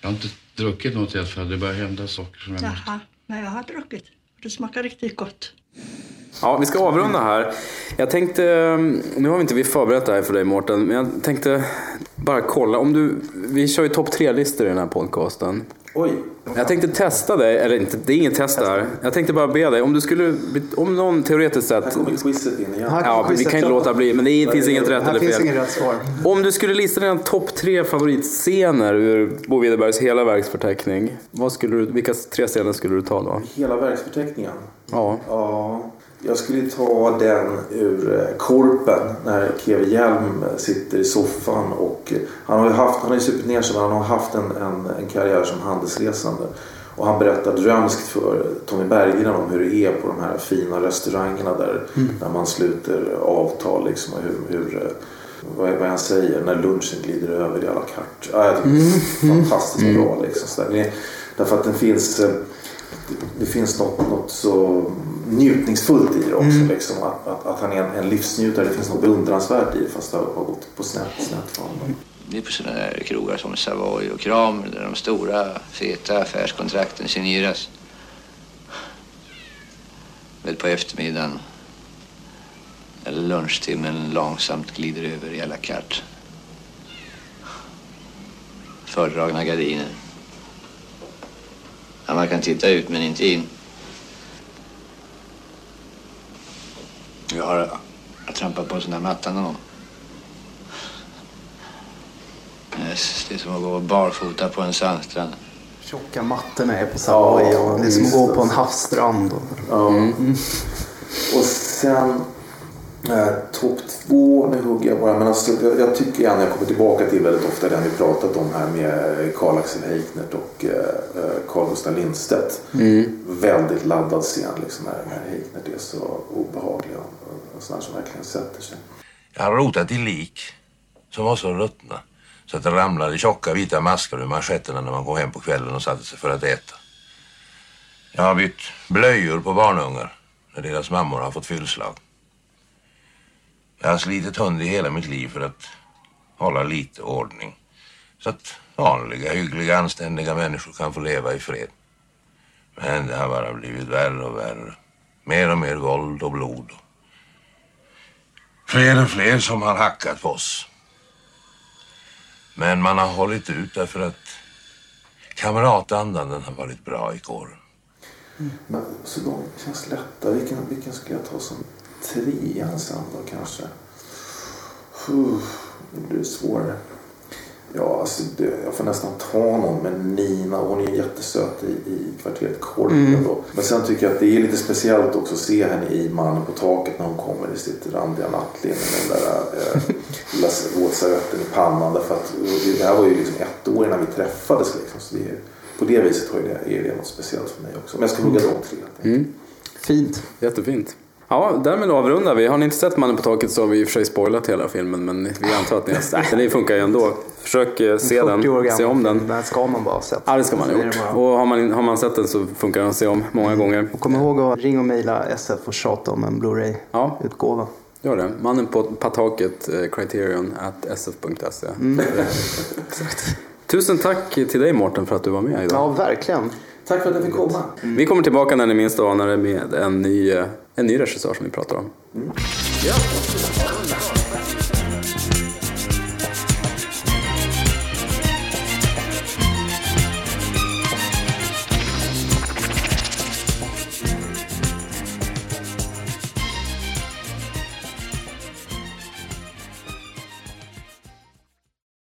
Jag har inte druckit något än för det börjar hända saker som jag måste... Jaha, men jag har druckit. Det smakar riktigt gott. Ja, vi ska avrunda här. Jag tänkte, nu har vi inte vi förberett det här för dig Mårten, men jag tänkte bara kolla. Om du, vi kör ju topp tre-listor i den här podcasten. Oj. Jag tänkte testa dig, eller inte, det är inget test här. Jag tänkte bara be dig, om du skulle, om någon teoretiskt Här sett... kommer quizet in igen. Här Ja, vi kan ju låta bli, men det finns inget rätt Här eller finns fel. inget rätt svar. Om du skulle lista dina topp tre favoritscener ur Bo Widerbergs hela verksförteckning. Vad skulle du, vilka tre scener skulle du ta då? Hela verksförteckningen. Ja. Ja, jag skulle ta den ur eh, Korpen när Keve Hjelm sitter i soffan och eh, han har ju haft, han har ju supit ner sig men han har haft en, en, en karriär som handelsresande. Och han berättar drömskt för Tommy Berggren om hur det är på de här fina restaurangerna där, där man sluter avtal liksom och hur, hur eh, vad, vad han säger, när lunchen glider över i alla kart. Ja, jag tycker är fantastiskt bra. Liksom. Så där. Därför att den finns, eh, det finns något, något så njutningsfullt i det också. Liksom, att, att, att han är en, en livsnjutare. Det finns något beundransvärt i det fast det har gått på snett, snett för honom. Det är på sådana där krogar som Savoy och Kram där de stora feta affärskontrakten signeras. Väl på eftermiddagen när lunchtimmen långsamt glider över i alla carte. Fördragna gardiner. Ja, man kan titta ut men inte in. Jag har jag trampat på en sån där matta någon gång. Det är som att gå barfota på en sandstrand. Tjocka mattorna är på Savoy och det är som att gå på en havsstrand. Och... Ja. Och sen eh, topp två, nu hugger jag bara. Men alltså, jag, jag tycker gärna jag kommer tillbaka till väldigt ofta den vi pratat om här med Karl Axel Heichner och eh, eh, Carl Gustaf Lindstedt. Väldigt laddad scen liksom när, när Heichner är så obehaglig och, och sån här som verkligen sätter sig. Jag har rotat i lik som var så ruttna så att det ramlade tjocka vita maskar ur manschetterna när man kom hem på kvällen och satte sig för att äta. Jag har bytt blöjor på barnungar när deras mammor har fått fyllslag. Jag har slitit hund i hela mitt liv för att hålla lite ordning. Så att vanliga, hyggliga, anständiga människor kan få leva i fred. Men det har bara blivit värre och värre. Mer och mer våld och blod. Fler och fler som har hackat på oss. Men man har hållit ut därför att kamratandan den har varit bra i kåren. Mm. Men, så de känns lätta. Vilken, vilken ska jag ta som trean sen då kanske? Det blir svårare. Ja, alltså det, jag får nästan ta någon med Nina. Hon är jättesöt i, i kvarteret Korpen då. Men sen tycker jag att det är lite speciellt också att se henne i Mannen på taket när hon kommer i sitt randiga nattlinne med den där eh, lilla våtservetten i pannan. Därför att det här var ju liksom ett år innan vi träffades liksom. Så det är, på det viset har det, är det något speciellt för mig också. Men jag ska hugga de tre. Fint. Jättefint. Ja, därmed avrundar vi. Har ni inte sett Mannen på taket så har vi i och för sig spoilat hela filmen men vi antar att ni har... Nej, det funkar ju ändå. Försök eh, se 40 år den, se om den. Den ska man bara ha sett. Ja, det ska man ha gjort. Och har man, har man sett den så funkar den att se om många gånger. Och kom ihåg att ringa och mejla SF och tjata om en Ja. Blu-ray-utgåva. Gör det. Mannen på, på taket, eh, criterion at sf.se. Exakt. (laughs) Tusen tack till dig Mårten för att du var med idag. Ja, verkligen. Tack för att jag fick komma. Vi kommer tillbaka när ni minst anar det med en ny, eh, en ny regissör som vi pratar om. Ja.